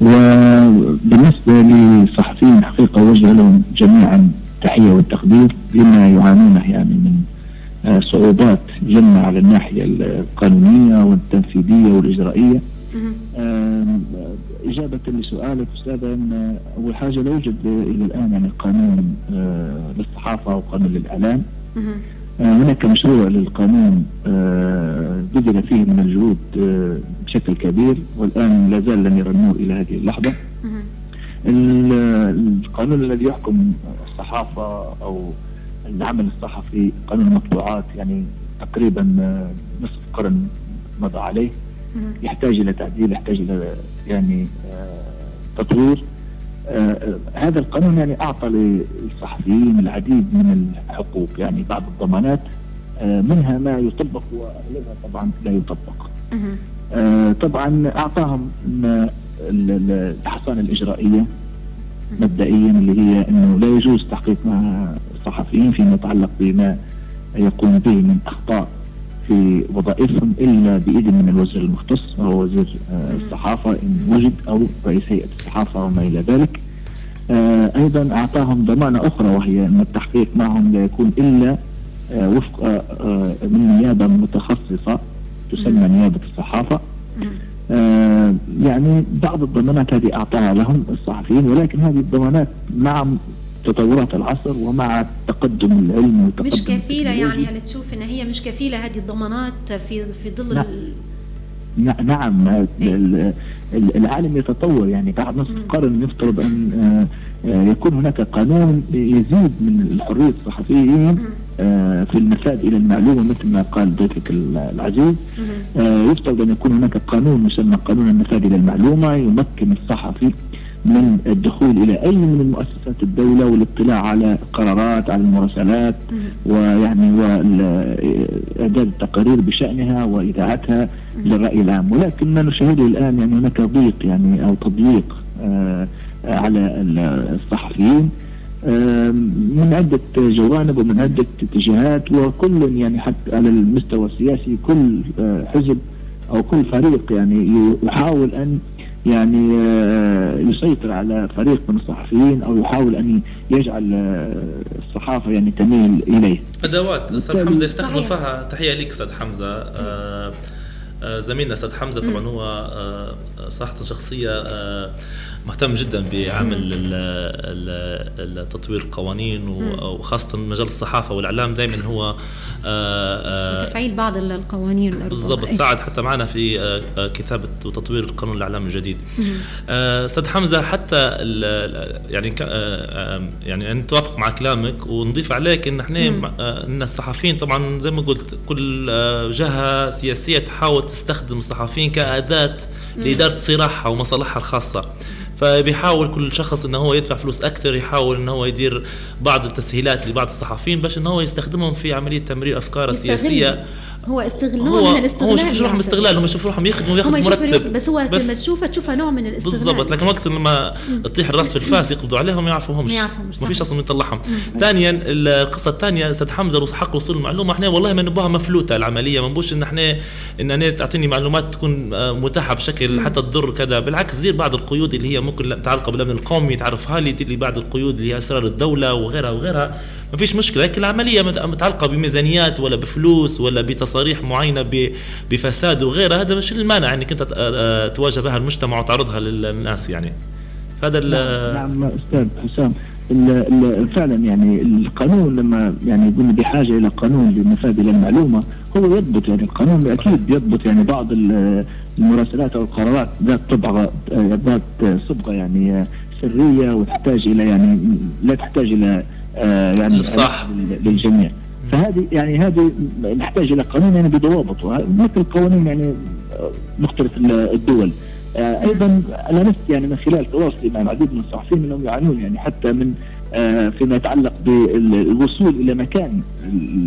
وبالنسبة للصحفيين حقيقة وجه لهم جميعا تحية والتقدير لما يعانونه يعني من آه، صعوبات جنة على الناحية القانونية والتنفيذية والإجرائية. إجابة لسؤالك أستاذ أن أول حاجة لا يوجد إلى الآن يعني قانون آه، للصحافة أو قانون للإعلام. هناك مشروع للقانون آه، بذل فيه من الجهود آه، بشكل كبير والآن لا زال لم يرنوه إلى هذه اللحظة. القانون الذي يحكم الصحافة أو العمل الصحفي قانون المطبوعات يعني تقريبا آه، نصف قرن مضى عليه. يحتاج إلى تعديل يحتاج إلى يعني تطوير. آه هذا القانون يعني أعطى للصحفيين العديد من الحقوق يعني بعض الضمانات آه منها ما يطبق واغلبها طبعا لا يطبق. آه طبعا أعطاهم الحصانة الإجرائية مبدئيا اللي هي إنه لا يجوز تحقيق مع الصحفيين فيما يتعلق بما يقوم به من أخطاء في وظائفهم إلا بإذن من الوزير المختص وهو وزير آه، الصحافة إن وجد أو رئيس هيئة الصحافة وما إلى ذلك. آه، أيضا أعطاهم ضمانة أخرى وهي أن التحقيق معهم لا يكون إلا آه، وفق من نيابة متخصصة تسمى نيابة الصحافة. يعني بعض الضمانات هذه أعطاها لهم الصحفيين ولكن هذه الضمانات مع تطورات العصر ومع تقدم العلم وتقدم مش كفيلة يعني هل تشوف إن هي مش كفيلة هذه الضمانات في في ظل نعم, نعم العالم يتطور. يعني بعد نصف قرن نفترض أن آه، آه، يكون هناك قانون يزيد من الحرية الصحفيين آه، في النفاذ إلى المعلومة مثل ما قال ضيفك العزيز. يفترض أن يكون هناك قانون يسمى قانون النفاذ إلى المعلومة يمكن الصحفي من الدخول إلى أي من المؤسسات الدولة والاطلاع على قرارات على المراسلات ويعني واعداد التقارير بشأنها وإذاعتها للرأي العام. ولكن ما نشاهده الآن يعني هناك ضيق يعني أو تضييق آه على الصحفيين آه من عدة جوانب ومن عدة اتجاهات وكل يعني حتى على المستوى السياسي كل آه حزب أو كل فريق يعني يحاول أن يعني آه، يسيطر على فريق من الصحفيين أو يحاول أن يجعل آه، الصحافة يعني تميل إليه. أدوات أستاذ حمزة يستخدم فيها تحية لك أستاذ حمزة. آه زميلنا أستاذ حمزة طبعا هو آه صراحة شخصية آه مهتم جدا بعمل تطوير القوانين وخاصة مجال الصحافة والإعلام دائما هو آه، آه، تفعيل بعض القوانين بالضبط. ساعد حتى معنا في آه، كتابة وتطوير القانون الإعلام الجديد. أستاذ حمزة حتى يعني يعني نتوافق مع كلامك ونضيف عليك إن إحنا إن الصحفيين طبعا زي ما قلت كل جهة سياسية تحاول تستخدم الصحفيين كأداة لإدارة صراعها ومصالحها الخاصة. فبيحاول كل شخص انه هو يدفع فلوس أكثر يحاول انه هو يدير بعض التسهيلات لبعض الصحفيين باش انه هو يستخدمهم في عملية تمرير افكاره السياسيه هو استغلال هو من الاستغلال هو يشوف روحهم استغلال هم يشوفوا روحهم يخدموا وياخذوا مرتب. بس هو بس لما تشوفها تشوفها نوع من الاستغلال. بالضبط لكن وقت لما تطيح الراس في الفاس يقبضوا عليهم ما يعرفوهمش. ما فيش أصلا يطلعهم ثانيا القصة الثانية أستاذ حمزة حق وصول المعلومة. إحنا والله ما نبغاها مفلوتة العملية. ما نبوش إن إحنا إن أنا تعطيني معلومات تكون آه، متاحة بشكل حتى تضر كذا. بالعكس دير بعض القيود اللي هي ممكن متعلقه بالامن القومي تعرفها لي دير لي بعض القيود اللي هي أسرار الدولة وغيرها وغيرها. ما فيش مشكلة لكن العملية متعلقة بميزانيات ولا بفلوس ولا بتصاريح معينة بفساد وغيرها هذا مش المانع إنك أنت تواجه بها المجتمع وتعرضها للناس يعني. فهذا نعم, نعم أستاذ حسام فعلا يعني القانون لما يعني يقول بحاجة إلى قانون للمفاد إلى المعلومة هو يضبط يعني القانون أكيد يضبط يعني بعض المراسلات أو القرارات ذات طبعه ذات صبغة يعني سرية وتحتاج إلى يعني لا تحتاج إلى آه، يعني صح. للجميع فهذه يعني هذه نحتاج إلى قانون يعني بضوابط مثل قوانين يعني مختلف الدول. آه، أيضا لمست يعني من خلال تواصلي مع العديد من الصحفيين انهم يعانون يعني حتى من آه، فيما يتعلق بالوصول إلى مكان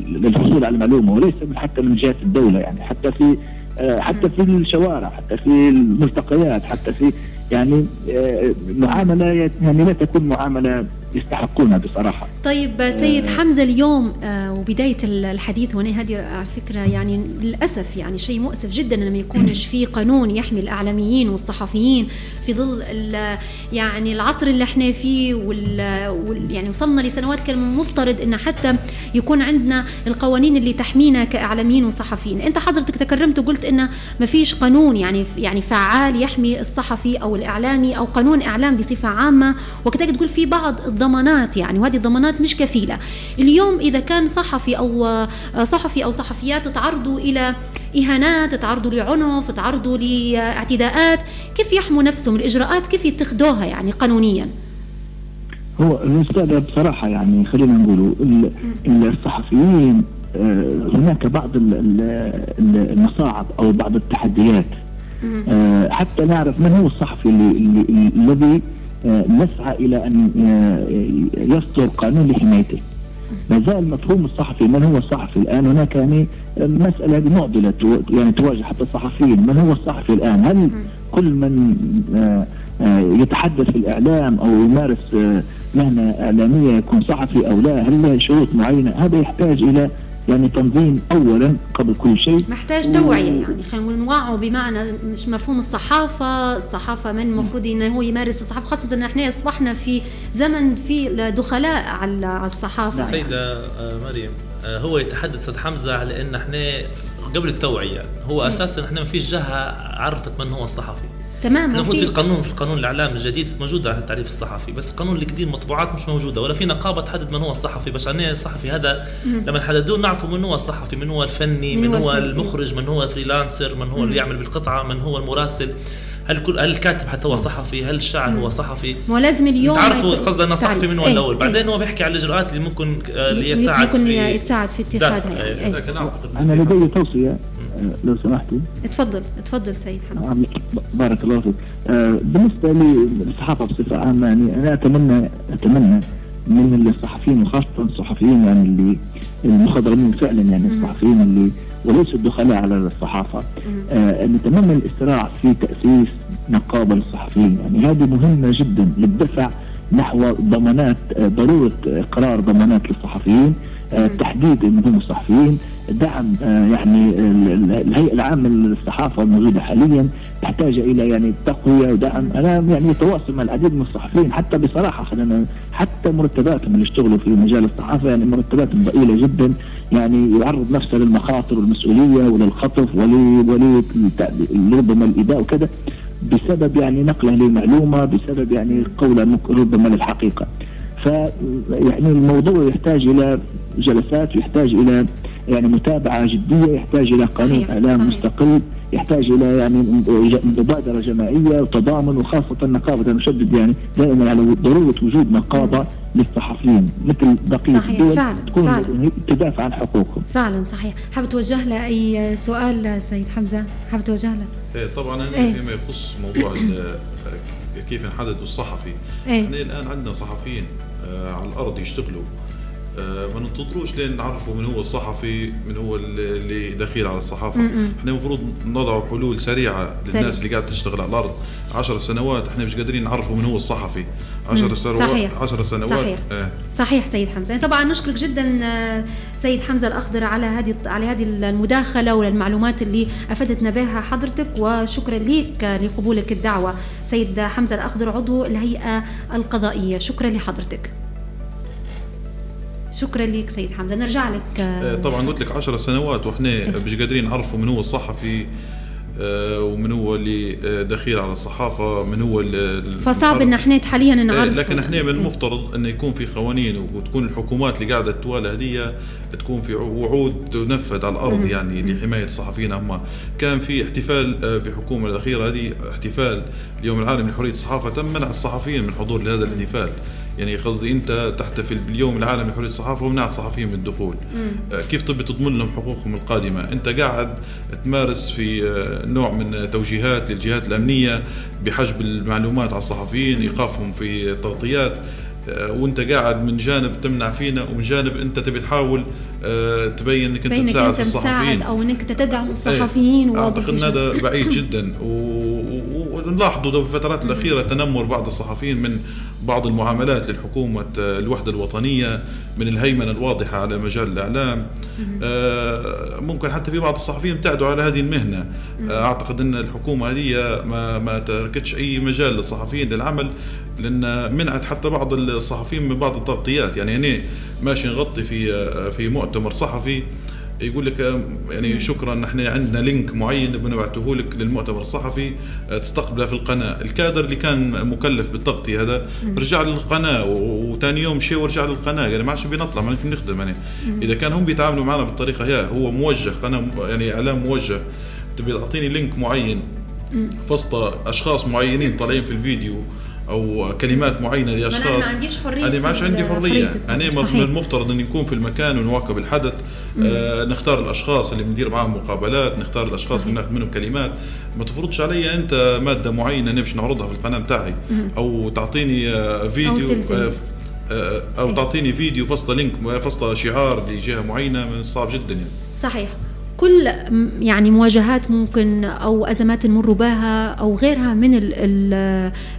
للحصول على المعلومة وليس من حتى من جهه الدولة يعني حتى في حتى في الشوارع حتى في الملتقيات حتى في يعني آه، معاملة يعني لا تكون معاملة يستحقونها بصراحة. طيب سيد آه. حمزة اليوم آه وبداية الحديث هنا هذه على فكرة يعني للأسف يعني شيء مؤسف جدا لما يكونش في قانون يحمي الأعلاميين والصحفيين في ظل يعني العصر اللي إحنا فيه وال يعني وصلنا لسنوات كان المفترض إن حتى يكون عندنا القوانين اللي تحمينا كأعلاميين وصحفيين، أنت حضرتك تكرمت وقلت إن ما فيش قانون يعني يعني فعال يحمي الصحفي أو الإعلامي أو قانون إعلام بصفة عامة وكذلك تقول في بعض الضمانات يعني وهذه الضمانات مش كفيلة. اليوم إذا كان صحفي أو صحفي أو صحفيات تعرضوا إلى إهانات تعرضوا لعنف تعرضوا لاعتداءات كيف يحموا نفسهم؟ الإجراءات كيف يتخذوها يعني قانونيا؟ هو الاستاذ بصراحة يعني خلينا نقولوا الصحفيين آه، هناك بعض المصاعب أو بعض التحديات. آه، حتى نعرف من هو الصحفي اللي الذي آه، نسعى إلى أن آه، يصدر قانون لحمايته. ما زال مفهوم الصحفي من هو الصحفي الآن؟ هناك يعني مسألة معضلة يعني تواجه حتى الصحفيين. من هو الصحفي الآن؟ هل كل من يتحدث في الإعلام أو يمارس مهنة إعلامية يكون صحفي أو لا؟ هل له شروط معينة؟ هذا يحتاج إلى يعني تنظيم اولا قبل كل شيء. محتاج توعية يعني خلينا نقول نوعوا بمعنى مش مفهوم الصحافة الصحافة من المفروض إنه هو يمارس الصحافة خاصة إن إحنا أصبحنا في زمن في دخلاء على الصحافة. سيدة آه، مريم آه، هو يتحدث سيد حمزة على إن إحنا قبل التوعية هو أساسا إحنا ما فيش جهة عرفت من هو الصحفي. تمام المفروض في القانون في القانون الإعلام الجديد موجود على التعريف الصحفي بس القانون الجديد مطبوعات مش موجودة ولا في نقابه تحدد من هو الصحفي بس عنا الصحفي هذا؟ لما نحددوه نعرفوا من هو الصحفي من هو الفني من, من هو, هو المخرج من هو الفريلانسر من هو اللي يعمل بالقطعة من هو المراسل. هل كل هل الكاتب حتى هو صحفي؟ هل الشاعر هو صحفي؟ مو لازم اليوم تعرفوا قصده أنه صحفي من هو إيه الأول. بعدين إيه هو بيحكي على الإجراءات اللي ممكن آه، اللي يتساعد ممكن في يتساعد في اتخاذها. يعني إيه. أنا لدي توصية. لو سمحتي. تفضل تفضل سيد حمزة. بارك الله فيك. آه، بالنسبة للصحافه بصفة عامة يعني أنا أتمنى أتمنى من الصحفيين وخاصة الصحفيين يعني اللي المخضرمين فعلا يعني الصحفيين اللي وليسوا الدخلاء على الصحافة. آه نتمنى الإسراع في تأسيس نقابة للصحفيين يعني هذه مهمة جدا للدفع نحو ضمانات آه ضرورة قرار ضمانات للصحفيين آه تحديد هم الصحفيين دعم آه، يعني الهيئة العامة للصحافة الموجوده حاليا تحتاج إلى يعني تقوية ودعم. أنا يعني أتواصل مع العديد من الصحفيين حتى بصراحة خلينا حتى مرتباتهم اللي يشتغلوا في مجال الصحافة يعني مرتباتهم ضئيلة جدا. يعني يعرض نفسه للمخاطر والمسؤولية وللخطف ولي ربما الإيذاء وكذا بسبب يعني نقلة للمعلومه بسبب يعني قولة ربما للحقيقة. ف يعني الموضوع يحتاج إلى جلسات ويحتاج إلى يعني متابعة جدية يحتاج إلى قانون إعلام مستقل يحتاج إلى يعني مبادرة جماعية وتضامن وخاصة نقابه نشدد يعني دائما على ضرورة وجود نقابه للصحفيين مثل بقية صحيح. الدول فعلا. تكون فعلا. تدافع عن حقوقهم فعلا صحيح حابب توجه له أي سؤال سيد حمزة حابب توجه له إيه طبعا أنا إيه؟ فيما يخص موضوع كيف نحدد الصحفي إيه؟ إحنا الآن عندنا صحفيين آه، على الأرض يشتغلوا ما ننتظروش لين نعرفوا من هو الصحفي من هو اللي دخيل على الصحافة. إحنا المفروض نضع حلول سريعة للناس سريع. اللي قاعدة تشتغل على الأرض. 10 سنوات إحنا مش قادرين نعرفوا من هو الصحفي. 10 سنوات صحيح. 10 سنوات. صحيح. آه. صحيح سيد حمزة. طبعا نشكرك جدا آه، سيد حمزة الأخضر على هذه على هذه المداخلة والمعلومات اللي أفدتنا بها حضرتك وشكرا لك لقبولك الدعوة سيد حمزة الأخضر عضو الهيئة القضائية. شكرا لحضرتك. شكرا لك سيد حمزة. نرجع لك آه، طبعا قلت لك 10 سنوات وإحنا مش قادرين نعرفوا من هو الصحفي آه، ومن هو اللي آه، دخيل على الصحافة من هو فصعب إن إحنا حاليا نعرف لكن إحنا من المفترض انه يكون في قوانين وتكون الحكومات اللي قاعدة تتوالى هدية تكون في وعود تنفذ على الأرض يعني لحماية الصحفيين. هم كان في احتفال في الحكومة الأخيرة هذه احتفال اليوم العالمي لحرية الصحافة تم منع الصحفيين من الحضور لهذا الاحتفال. يعني قصدي أنت تحتفل باليوم العالمي لحريه الصحافة ومنع الصحفيين من الدخول مم. كيف تبي تضمن لهم حقوقهم القادمة أنت قاعد تمارس في نوع من توجيهات للجهات الأمنية بحجب المعلومات على الصحفيين إيقافهم في تغطيات وأنت قاعد من جانب تمنع فينا ومن جانب أنت تبي تحاول تبين إنك أنت تساعد أنت الصحفيين أو إنك تدعم إيه. الصحفيين أعتقد هذا بعيد جدا ونلاحظوا في الفترات الأخيرة تنمر بعض الصحفيين من بعض المعاملات للحكومة الوحدة الوطنية من الهيمنة الواضحة على مجال الإعلام. آه، ممكن حتى في بعض الصحفيين ابتعدوا على هذه المهنة. آه، أعتقد أن الحكومة هذه ما, ما تركتش أي مجال للصحفيين للعمل لأن منعت حتى بعض الصحفيين من بعض التغطيات. يعني أنا ماشي نغطي في آه، في مؤتمر صحفي. يقول لك يعني شكرا إحنا عندنا لينك معين بنبعته لك للمؤتمر الصحفي آه، تستقبله في القناة، الكادر اللي كان مكلف بالتغطيه هذا رجع للقناة وثاني يوم شيء ورجع للقناة. يعني ما عادش بنطلع ما نخدم يعني. إذا كان هم بيتعاملوا معنا بالطريقة هي هو موجه قناة يعني اعلام موجه. تبي تعطيني لينك معين؟ فسط أشخاص معينين طالعين في الفيديو أو كلمات معينة لأشخاص. أنا ما عنديش حرية أنا ما عادش عندي حرية. أنا من المفترض أن نكون في المكان ونواكب الحدث. آه نختار الأشخاص اللي بندير معاهم مقابلات نختار الأشخاص اللي ناخذ منهم كلمات. ما تفرضش علي أنت مادة معينة نمشي نعرضها في القناة بتاعي أو تعطيني آه، فيديو أو, آه، آه، أو تعطيني فيديو فصل لينك فصل شعار لجهة معينة من صعب جدا يعني. صحيح. كل يعني مواجهات ممكن أو أزمات نمر بها أو غيرها من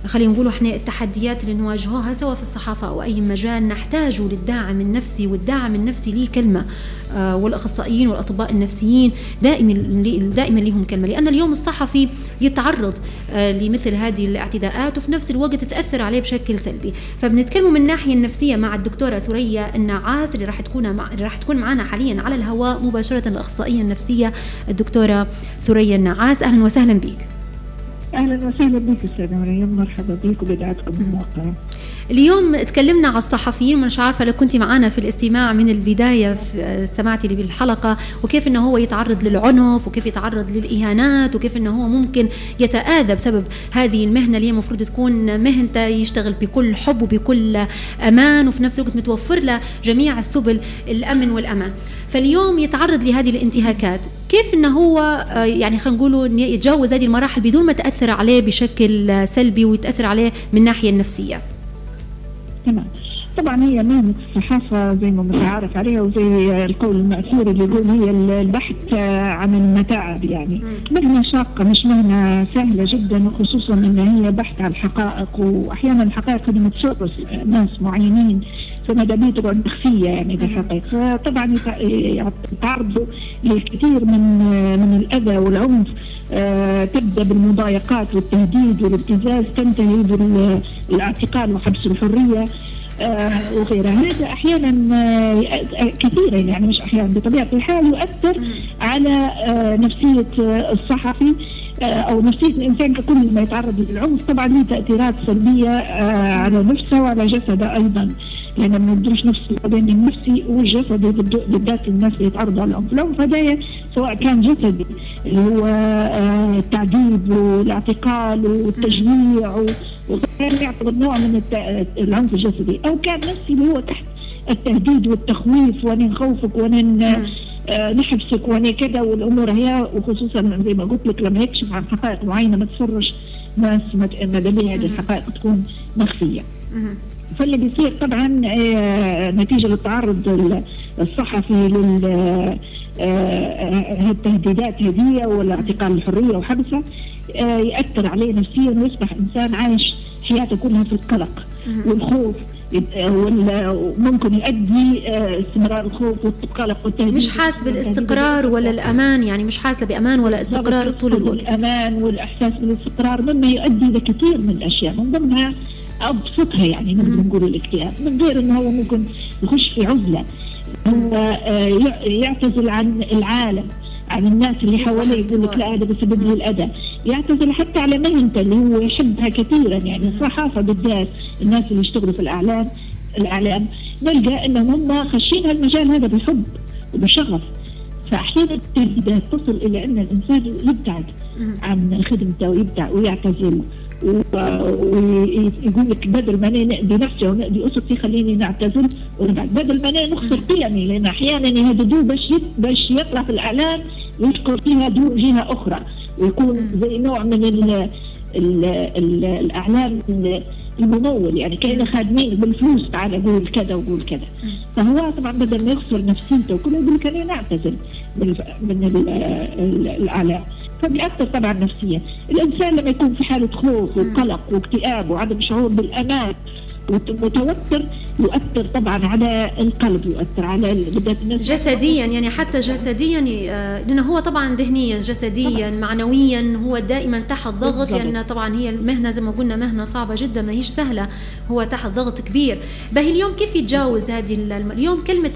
خلينا نقول إحنا التحديات اللي نواجهوها سواء في الصحافة أو أي مجال نحتاج للداعم النفسي والداعم النفسي ليه كلمه آه، والأخصائيين والأطباء النفسيين دائما دائما لهم كلمة. لأن اليوم الصحفي يتعرض آه، لمثل هذه الاعتداءات وفي نفس الوقت تاثر عليه بشكل سلبي. فبنتكلم من الناحية النفسية مع الدكتورة ثريا النعاس اللي راح تكون مع... راح تكون معنا حاليا على الهواء مباشرة الأخصائية النفسية الدكتورة ثريا النعاس أهلا وسهلا بك أهلا وسهلا بك أستاذة مريم. مرحبا بك وبدعتكم الموقعه اليوم تكلمنا على الصحفيين مش عارفة لو كنت معنا في الاستماع من البداية استمعتي لي بالحلقة وكيف إنه هو يتعرض للعنف وكيف يتعرض للإهانات وكيف إنه هو ممكن يتآذى بسبب هذه المهنة اللي هي المفروض تكون مهنته يشتغل بكل حب وبكل أمان وفي نفس الوقت متوفر له جميع السبل الأمن والأمان. فاليوم يتعرض لهذه الانتهاكات. كيف إنه هو يعني خلينا نقول يتجاوز هذه المراحل بدون ما تأثر عليه بشكل سلبي ويتأثر عليه من الناحية النفسية؟ تمام. طبعا هي مهنة الصحافة زي ما متعارف عليها وزي القول المأثور اللي يقول هي البحث عن المتاعب يعني. مهنة شاقة مش مهنة سهلة جدا وخصوصا إن هي بحث عن الحقائق واحيانا الحقائق اللي متسرس ناس معينين فمدامية تقعد مخفية يعني بالحقيقة. فطبعا يتعرضوا للكثير من من الأذى والعنف. تبدأ بالمضايقات والتهديد والابتزاز تنتهي بالاعتقال وحبس الحرية آه، وغيرها. هذا أحيانا آه، كثيرا يعني مش أحيانا بطبيعة الحال يؤثر على نفسية الصحفي أو نفسية الإنسان ككل ما يتعرض للعنف. طبعا له تأثيرات سلبية على نفسه وعلى جسده أيضا. لأن ما نديرش نفس بين النفسي والجسدي بالذات الناس اللي يتعرضوا العنف هذايا سواء كان جسدي اللي هو آه، التعذيب والاعتقال والتجميع وغيره يعتبر نوع من العنف الجسدي. أو كان نفسي اللي هو تحت التهديد والتخويف وأنا نخوفك وأنا آه، نحبسك وأنا كذا والأمور هي وخصوصا زي ما قلت لك لما يكشف عن حقائق معينة ما تفرش ناس مدنيه هذه الحقائق تكون مخفية. فاللي بيصير طبعا آه، نتيجة للتعرض الصحفي لل آه، التهديدات هذه والاعتقال الحرية وحبسه آه، يأثر عليه نفسيا ويصبح إنسان عايش حياته كلها في القلق والخوف وممكن يؤدي استمرار الخوف والقلق والتهديد. مش حاس بالاستقرار ولا الأمان يعني مش حاسه بأمان ولا استقرار طول الوقت. الامان والإحساس بالاستقرار مما يؤدي لكثير من الأشياء من ضمنها أبسطها يعني نقدر نقول الاكتئاب من غير إنه هو ممكن يخش في عزلة. هو آه، يعتزل عن العالم عن الناس اللي حواليه يقول لك لا هذا بسبب لي الأذى. يعتزل حتى على مهنته اللي هو يحبها كثيرا يعني الصحافة بالذات الناس اللي يشتغلوا في الأعلام الأعلام. نلقى إنهم هم خشين هالمجال هذا بحب وبشغف. فاحيانا تصل إلى إن الإنسان يبتعد عن خدمته ويبتعد ويعتزل ويقول لك بدل ما نأذي نفسي ونأذي أسرتي خليني نعتزل ونبعد بدل ما نخسر قيمي لأن أحيانا يهددوه باش باش يطلع في الإعلام ويذكر فيها دون جهة أخرى. ويكون زي نوع من ال ال ال الأعلام الممول يعني كأنه خادمين بالفلوس تعال قول كذا وقول كذا. فهو طبعا بدل ما يخسر نفسيته وكله يقول لك أنا نعتزل من الأعلام فبيأثر طبعا نفسيا. الإنسان لما يكون في حالة خوف وقلق واكتئاب وعدم شعور بالأمان متوتر يؤثر طبعا على القلب يؤثر على جسديا يعني حتى جسديا آه، لأنه هو طبعا ذهنيا جسديا طبعا. معنويا هو دائما تحت ضغط لأن طبعا هي المهنة زي ما قلنا مهنة صعبة جدا ما هيش سهلة. هو تحت ضغط كبير. باهي اليوم كيف يتجاوز هذه اليوم كلمة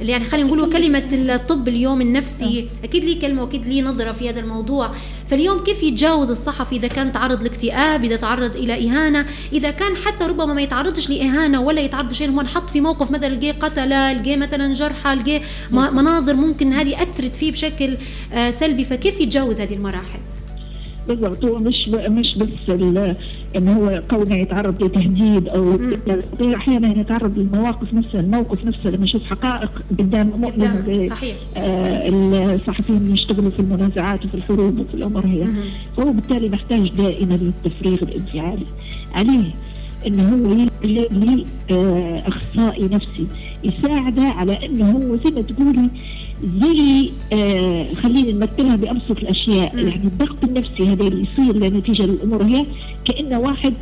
يعني خلينا نقول كلمة الطب اليوم النفسي. أكيد لي كلمة وأكيد لي نظرة في هذا الموضوع. فاليوم كيف يتجاوز الصحفي إذا كان تعرض لاكتئاب إذا تعرض إلى إهانة إذا كان حتى ربما ما يتعرضش لإهانة ولا يتعرض شيء هو انحط في موقف مثلا لقي قتلة لقي مثلا جرحى لقي مناظر ممكن هذه أثرت فيه بشكل آه، سلبي فكيف يتجاوز هذه المراحل؟ بالضبط. هو مش مش بس انه هو كونه يتعرض لتهديد أو أحيانا يتعرض للمواقف نفسها الموقف نفسه لما يشوف حقائق قدام مؤلمه صحيح. آه الصحفيين يشتغلوا في المنازعات وفي الحروب وفي الأمور هي. فهو بالتالي محتاج دائما للتفريغ الانفعالي عليه انه هو يلجا لاخصائي نفسي يساعده على إنه هو زي ما تقولي زي آه خلينا نمثلها بأبسط الأشياء يعني الضغط النفسي هذا اللي يصير نتيجه للأمور هي كانه واحد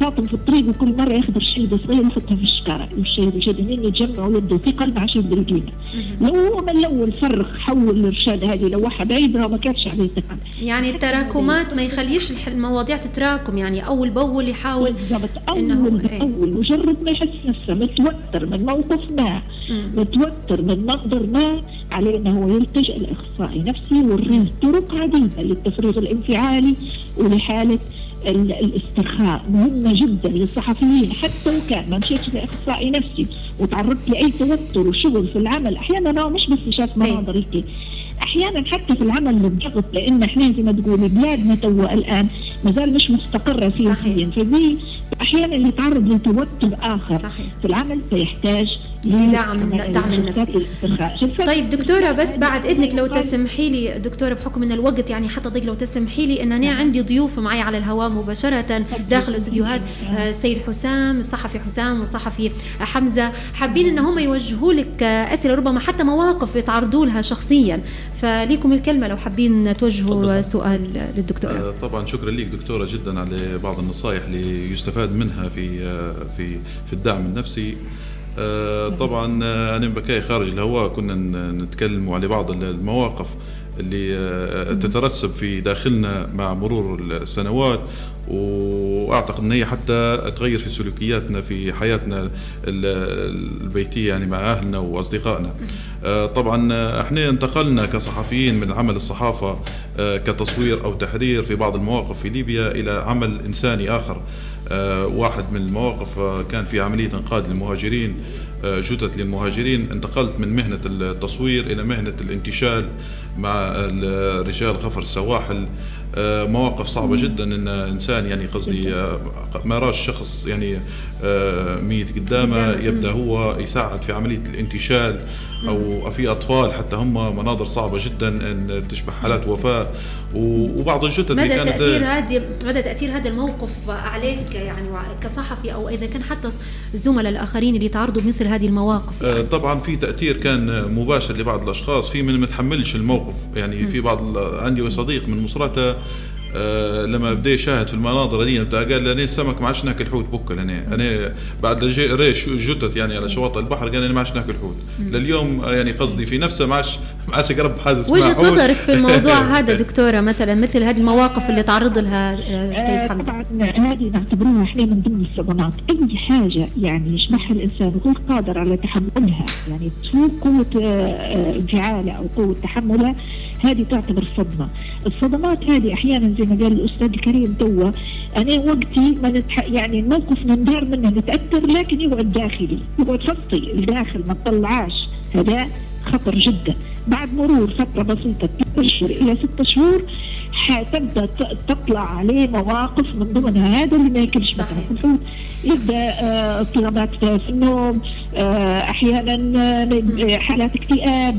خاطم في الطريق وكل مرة ياخذ الشيء صغير يحطها في الشكاره والشيء بجد يتجمعوا ثقل ما عادش يقدر يجيبها لو هو من الأول فرغ حول الإرشاد هذه لوحها بعيدها ما كانش عليه ثقل يعني التراكمات ما يخليش المواضيع تتراكم يعني أول بأول يحاول بالضبط. أول باول مجرد ما يحس نفسه متوتر من موقف ما متوتر من منظر ما عليه إنه هو يلتجئ لاخصائي نفسي ويوريه طرق عديدة للتفريغ الانفعالي ولحالة الاسترخاء مهمة جدا للصحفيين حتى لو كان ما مشيتش لأخصائي نفسي وتعرضت لأي توتر وشغل في العمل أحيانا هو مش بس شاف مناظر هيك أحيانا حتى في العمل للضغط لأن إحنا زي ما تقولي بلادنا توا الآن ما زال مش مستقرة سياسيا فدي أحيانا يتعرض لتوتر آخر. صحيح. في العمل فيحتاج لدعم دعم النفسي. طيب دكتورة بس بعد إذنك لو تسمحي لي دكتورة بحكم إن الوقت يعني حتى ضيق لو تسمحي لي إن أنا نعم. عندي ضيوف معي على الهواء مباشرة داخل الاستديوهات السيد آه، حسام الصحفي حسام والصحفي حمزة. حابين إن هم يوجهوا لك أسئلة ربما حتى مواقف يتعرضوا لها شخصيا. فليكم الكلمة لو حابين توجهوا سؤال للدكتورة. آه، طبعا شكرا لك دكتورة جدا على بعض النصائح اللي يستفاد منها في آه، في في الدعم النفسي آه، طبعا أنا بكاي خارج الهواء كنا نتكلم على بعض المواقف اللي تترسب في داخلنا مع مرور السنوات وأعتقد إن هي حتى تغير في سلوكياتنا في حياتنا البيتية يعني مع أهلنا وأصدقائنا. آه، طبعا إحنا انتقلنا كصحفيين من عمل الصحافة آه، كتصوير أو تحرير في بعض المواقف في ليبيا إلى عمل إنساني آخر. آه، واحد من المواقف كان في عملية انقاذ المهاجرين جثث للمهاجرين. انتقلت من مهنة التصوير إلى مهنة الانتشال مع رجال غفر السواحل. آه، مواقف صعبة جدا إن إنسان يعني قصدي آه، ما راش شخص يعني آه، ميت قدامه يبدأ هو يساعد في عملية الانتشال أو في أطفال. حتى هم مناظر صعبة جدا إن تشبه حالات وفاة. وبعض الجثث مدى كانت تأثير هذه مدى تأثير هذا الموقف عليك يعني كصحفي أو إذا كان حتى الزملاء الآخرين اللي تعرضوا مثل هذه المواقف يعني. طبعا في تأثير كان مباشر لبعض الأشخاص في من ما تحملش الموقف. يعني في بعض عندي صديق من مصراته آه لما بدأ يشاهد في المناظر هذه بتاع قال لي أنا السمك ما عادش ناكل حوت بكل أنا أنا بعد ريش جتت يعني على شواطئ البحر قال أنا ما عادش ناكل حوت. لليوم آه، يعني قصدي في نفسه ما عادش ما عادش قرب حاجة وجهة نظرك في الموضوع هذا دكتورة مثلا مثل هذه المواقف اللي تعرض لها السيد حمزة. طبعا هذه نعتبروها إحنا من ضمن الصدمات. أي حاجة يعني يشبعها الإنسان غير قادر على تحملها يعني تفوق قوة انفعاله أو قوة تحمله هذه تعتبر صدمة. الصدمات هذه أحيانا زي ما قال الأستاذ الكريم توا أنا وقتي ما نتح... يعني الموقف نندار منه نتأثر لكن يقعد داخلي يقعد فصي الداخل ما تطلعاش. هذا خطر جدا. بعد مرور فترة بسيطة أشهر إلى ستة شهور حتبدأ تطلع عليه مواقف من ضمنها. هذا اللي ما ياكلش مثلا. في الحوت يبدأ آه، اضطرابات في النوم آه، أحيانا آه، حالات اكتئاب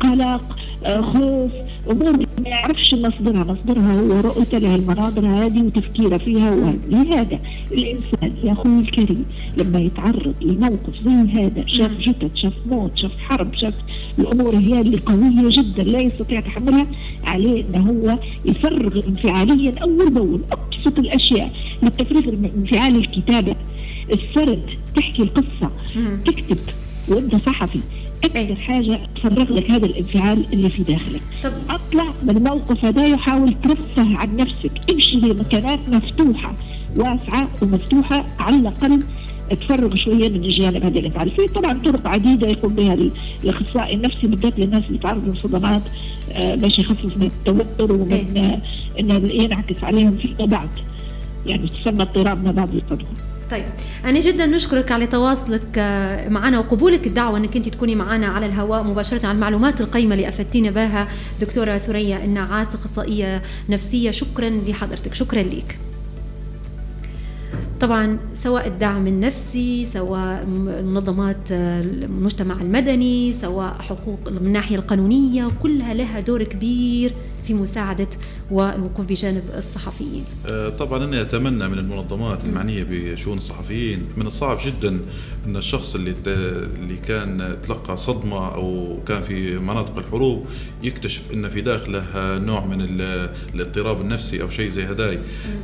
قلق خوف. امور ما يعرفش مصدرها. مصدرها هو رؤيته لهالمناظر هذه وتفكيره فيها. لهذا الإنسان يا أخوي الكريم لما يتعرض لموقف زي هذا شاف جثث شاف موت شاف حرب شاف الأمور هي اللي قوية جدا لا يستطيع تحملها عليه انه هو يفرغ انفعاليا أول بأول أبسط الأشياء للتفريغ الانفعالي الكتابة. السرد تحكي القصة تكتب وأنت صحفي أكثر أيه. حاجة تفرغ لك هذا الإنفعال اللي في داخلك. طب أطلع من الموقف هذا وحاول ترفه عن نفسك. امشي لمكانات مفتوحة واسعة ومفتوحة على الأقل تفرغ شوية من الجانب هذا الانفعال في طبعا طرق عديدة يقوم بها الأخصائي النفسي بالذات للناس اللي تعرضوا لصدمات آه باش يخفف من التوتر ومن أيه. آه إنه ينعكس عليهم فيما بعد يعني تسمى اضطراب ما بعد الصدمه طيب أنا جدا نشكرك على تواصلك آه، معنا وقبولك الدعوة أنك أنت تكوني معنا على الهواء مباشرة على المعلومات القيمة اللي أفدتينا بها. دكتورة ثريا النعاس أخصائية نفسية. شكرا لحضرتك شكرا لك طبعا سواء الدعم النفسي سواء منظمات المجتمع المدني سواء حقوق من الناحية القانونية كلها لها دور كبير في مساعدة والوقوف بجانب الصحفيين. آه، طبعا أنا أتمنى من المنظمات المعنية بشؤون الصحفيين من الصعب جدا أن الشخص اللي اللي كان تلقى صدمة أو كان في مناطق الحروب يكتشف أن في داخله نوع من الاضطراب النفسي أو شيء زي هداي.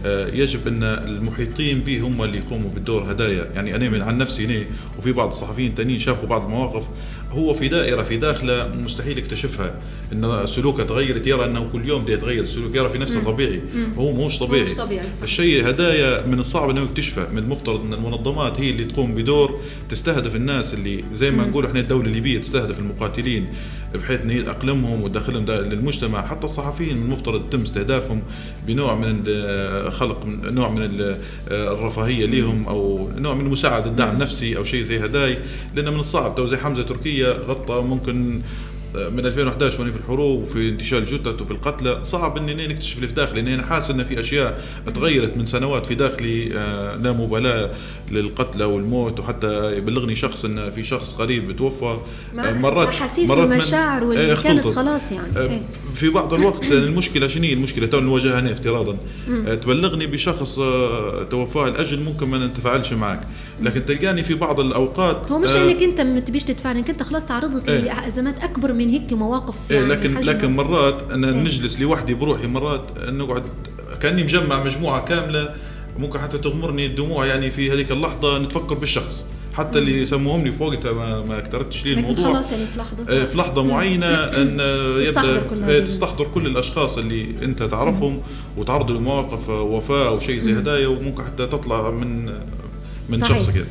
آه، يجب أن المحيطين به هم اللي يقوموا بالدور هدايا. يعني أنا من عن نفسي هنا وفي بعض الصحفيين التانيين شافوا بعض المواقف هو في دائرة في داخلة مستحيل يكتشفها. أن سلوكه تغيرت يرى أنه كل يوم يتغير. السلوك يرى في نفسه طبيعي. هو مش طبيعي, طبيعي الشيء هدايا من الصعب أنه يكتشفه. من المفترض أن المنظمات هي اللي تقوم بدور تستهدف الناس اللي زي ما نقول إحنا الدولة الليبية تستهدف المقاتلين. بحيث ان هي تاقلمهم وتدخلهم للمجتمع. حتى الصحفيين من المفترض يتم استهدافهم بنوع من خلق نوع من الرفاهية لهم أو نوع من مساعدة الدعم النفسي أو شيء زي هداي. لأن من الصعب تو زي حمزة تركيا غطى ممكن من 2011 وأنا في الحروب وفي انتشال الجثث وفي القتلى صعب اني نكتشف اللي في داخلي لاني أنا حاسس إن في أشياء تغيرت من سنوات في داخلي آه، لا مبالاة للقتلى والموت وحتى يبلغني شخص إن في شخص قريب توفى. آه، مرات احاسيس المشاعر واللي إيه كانت خلاص يعني إيه. في بعض الوقت المشكلة شنو المشكلة؟ تو نواجهها هنا افتراضا. تبلغني بشخص توفاه الاجل ممكن ما نتفاعلش معك. لكن تلقاني في بعض الأوقات هو مش آه انك أنت ما تبيش تتفاعل إنك أنت خلاص تعرضت إيه. لأزمات أكبر من هيك مواقف إيه، يعني لكن لكن مرات أنا إيه. نجلس لوحدي بروحي مرات نقعد كأني مجمع مجموعة كاملة ممكن حتى تغمرني الدموع يعني في هذيك اللحظة نتفكر بالشخص. حتى اللي يسموهم لي في وقتها ما, ما اكترتش لي الموضوع. خلاص يعني في لحظة. إيه، في لحظة معينة أن يبدا إيه، تستحضر كل الأشخاص اللي أنت تعرفهم وتعرضوا لمواقف وفاة أو شيء زي هدايا وممكن حتى تطلع من من صحيح. شخص كده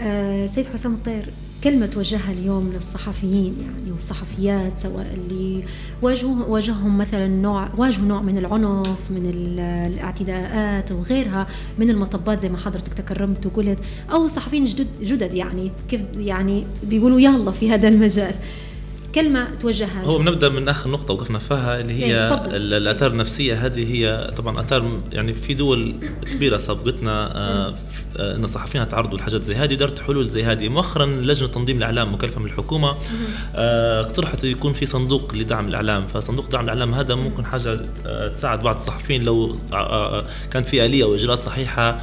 آه سيد حسام الطير كلمة توجهها اليوم للصحفيين يعني والصحفيات سواء اللي واجهوا واجههم مثلا نوع واجهوا نوع من العنف من الاعتداءات وغيرها من المطبات زي ما حضرتك تكرمت وقلت أو صحفيين جدد جدد يعني كيف يعني بيقولوا يلا في هذا المجال كلمة توجهها. هو بنبدأ من آخر نقطة وقفنا فيها اللي هي إيه، الآثار النفسية. هذه هي طبعا آثار يعني في دول كبيرة سابقتنا آه، آه، إن الصحفيين تعرضوا لحاجات زي هذه دارت حلول زي هذه. مؤخرا لجنة تنظيم الإعلام مكلفة من الحكومة آه، اقترحت يكون في صندوق لدعم الإعلام. فصندوق دعم الإعلام هذا ممكن حاجة تساعد بعض الصحفيين لو كان في آلية واجراءات صحيحة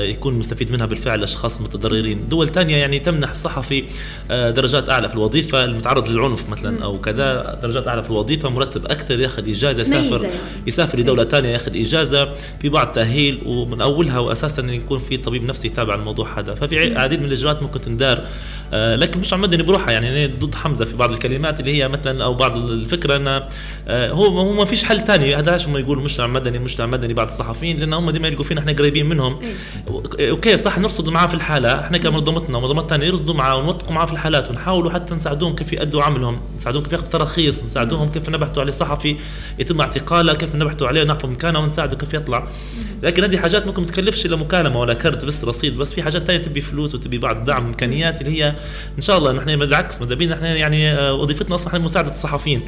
يكون مستفيد منها بالفعل الاشخاص المتضررين دول ثانية يعني تمنح الصحفي درجات أعلى في الوظيفة المتعرض للعنف مثلا أو كذا درجات أعلى في الوظيفة مرتب أكثر ياخذ إجازة يسافر يعني. يسافر لدولة ثانية ياخذ إجازة في بعض تاهيل ومن أولها واساسا يكون في طبيب نفسي يتابع الموضوع هذا. ففي عديد من الإجراءات ممكن تندار آه لكن مش مدني بروحها يعني ضد حمزة في بعض الكلمات اللي هي مثلا أو بعض الفكرة ان آه هو هو ما فيش حل ثاني هذا هم يقولوا مجتمع مدني مجتمع مدني بعض الصحفيين؟ لأن هم ديما يلقوا فينا إحنا قريبين منهم. إيه. أوكي صح نرصد معاه في الحالة. إحنا كمنظمتنا ومنظمات ثانية يرصدوا معاه ونوثقوا معاه في الحالات ونحاولوا حتى نساعدوهم كيف يأدوا عملهم نساعدوهم كيف ياخذوا تراخيص نساعدوهم كيف نبحثوا عليه صحفي يتم اعتقاله كيف نبحثوا عليه ونعرفوا مكانه ونساعده كيف يطلع. لكن هذه حاجات ممكن تكلفش إلا مكالمة ولا كرت بس رصيد. بس في حاجات ثانية تبي فلوس وتبي بعض دعم إمكانيات اللي هي إن شاء الله نحن بالعكس ماذا بينا نحن يعني آه، وظيفتنا أصلا مساعدة الصحفيين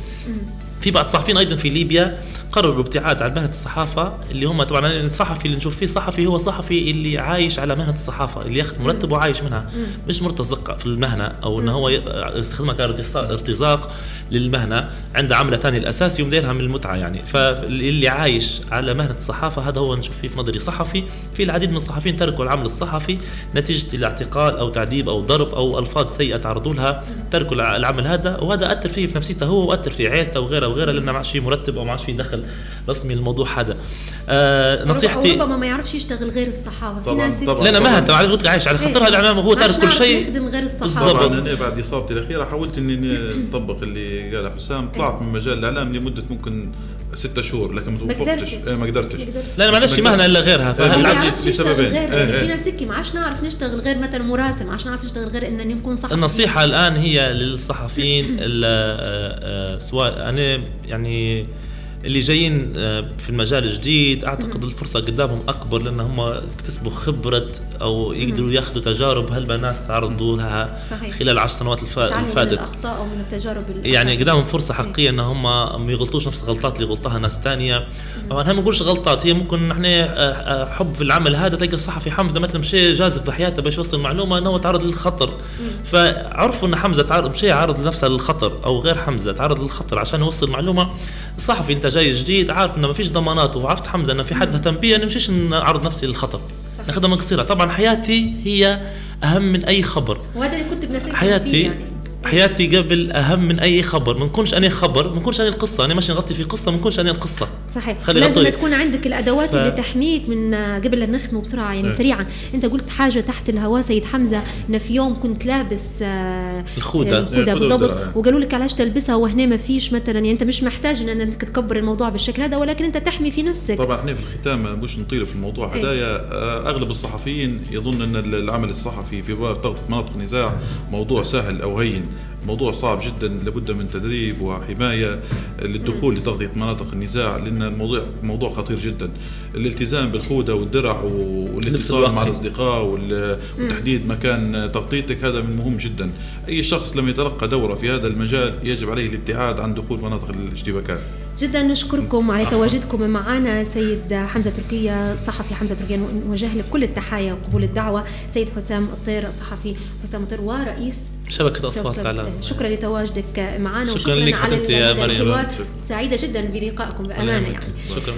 في بعض الصحفيين أيضا في ليبيا قرروا الابتعاد عن مهنة الصحافة اللي هم طبعا الصحفي اللي نشوف فيه صحفي هو صحفي اللي عايش على مهنة الصحافة اللي ياخذ مرتب وعايش منها. مش مرتزق في المهنة أو انه هو يستخدمها كارتزاق للمهنة عنده عمله ثانية الاساسي ومديرها من المتعة يعني. فاللي عايش على مهنة الصحافة هذا هو نشوف فيه في نظري صحفي في العديد من الصحفيين تركوا العمل الصحفي نتيجة الاعتقال أو تعذيب أو ضرب أو ألفاظ سيئة تعرضوا لها تركوا العمل هذا. وهذا أثر فيه في نفسيته هو وأثر في عائلته وغيره وغيره لأنه ما عادش في مرتب أو ما عادش في دخل رسمي للموضوع هذا. آه نصيحتي ربما ما يعرفش يشتغل غير الصحافة. في ناس لا لا ما معلش قلت عايش على خاطرها الاعلام هو تارك كل شيء. يخدم غير الصحافة. بالضبط أنا بعد إصابتي الأخيرة حاولت إني أطبق اللي قاله حسام طلعت من مجال الإعلام لمدة ممكن ستة شهور لكن ما توفقتش. إيه ما قدرتش. لا ما عندناش مهنه إلا غيرها فهل لسببين غير يعني إيه، في ناس هيك ما عادش نعرف نشتغل غير مثلا مراسم ما عادش نعرف نشتغل غير ان نكون صحفي النصيحة الآن هي للصحفيين آه، آه، سواء أنا يعني اللي جايين آه، في المجال الجديد أعتقد الفرصة قدامهم أكبر لأن هم اكتسبوا خبرة أو يقدروا ياخذوا تجارب هل ناس تعرضوا لها. خلال العشر سنوات الفاتت من الأخطاء أو من التجارب يعني قدامهم فرصة حقيقية إن هم ما يغلطوش نفس الغلطات اللي غلطها ناس ثانية طبعا ما نقولش غلطات هي ممكن نحن آه، آه، حب في العمل هذا تلقى الصحفي حمزة مثلا مشي جازف بحياته باش يوصل معلومة انه تعرض للخطر. فعرفوا إن حمزة تعرض مشي عرض لنفسه للخطر أو غير حمزة تعرض للخطر عشان يوصل معلومة. الصحفي انت جاي جديد عارف إنه ما فيش ضمانات. وعرفت حمزة إنه في حد اهتم بي نمشيش نعرض نفسي للخطر. ناخذها من قصيرة. طبعا حياتي هي أهم من أي خبر. وهذا اللي كنت بنسيت حياتي يعني. حياتي قبل أهم من أي خبر. ما نكونش أنا خبر ما نكونش أنا القصة. أنا ماشي نغطي في قصة ما نكونش أنا القصة. صحيح. خلي لازم غطي. تكون عندك الأدوات ف... اللي تحميك من قبل لا نختمه بسرعة. يعني آه. سريعا. أنت قلت حاجة تحت الهواء سيد حمزة إن في يوم كنت لابس آه الخوذة. الخوذة بالضبط. وقالوا لك علاش تلبسها وهنا ما فيش مثلا. يعني أنت مش محتاج إن انك تكبر الموضوع بالشكل هذا ولكن أنت تحمي في نفسك. طبعا إحنا في الختام مش نطيل في الموضوع. هدايا إيه. آه، أغلب الصحفيين يظن أن العمل الصحفي في مناطق نزاع موضوع سهل أو هين. موضوع صعب جدا لابد من تدريب وحماية للدخول لتغطية مناطق النزاع لأن الموضوع موضوع خطير جدا. الالتزام بالخوذه والدرع والاتصال مع الأصدقاء وتحديد مكان تغطيتك هذا من مهم جدا. أي شخص لم يتلقى دورة في هذا المجال يجب عليه الابتعاد عن دخول مناطق الاشتباكات. جدا نشكركم على تواجدكم معنا. سيد حمزة تركيا صحفي حمزة تركيا نوجه لك كل التحايا وقبول الدعوة. سيد حسام الطير الصحفي حسام الطير ورئيس شبكة أصوات الإعلام. شكرا لتواجدك معنا شكرا لك على يا مريم. سعيدة جدا بلقائكم بأمانة يعني. شكرا.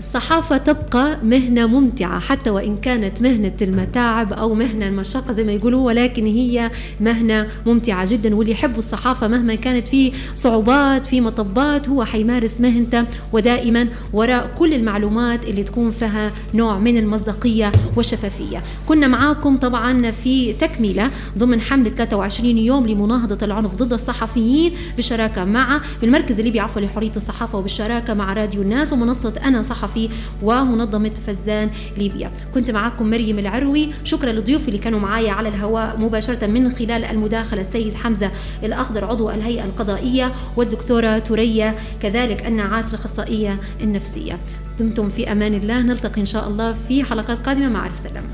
الصحافة تبقى مهنة ممتعة حتى وإن كانت مهنة المتاعب أو مهنة المشقة زي ما يقولوا ولكن هي مهنة ممتعة جدا. واللي يحب الصحافة مهما كانت في صعوبات في مطبات هو حيمارس مهنته ودائما وراء كل المعلومات اللي تكون فيها نوع من المصداقية والشفافية. كنا معاكم طبعا في تكملة ضمن حملة 23 يوم لمناهضة العنف ضد الصحفيين بالشراكة مع بالمركز الليبي عفوا لحرية الصحافة وبالشراكة مع راديو الناس ومنصة أنا صحفي الصحفي ومنظمة فزان ليبيا. كنت معكم مريم العروي. شكرا للضيوف اللي كانوا معايا على الهواء مباشرة من خلال المداخلة. السيد حمزة الأخضر عضو الهيئة القضائية. والدكتورة تورية كذلك النعاس الأخصائية النفسية. دمتم في أمان الله. نلتقي إن شاء الله في حلقات قادمة. مع ألف سلامة.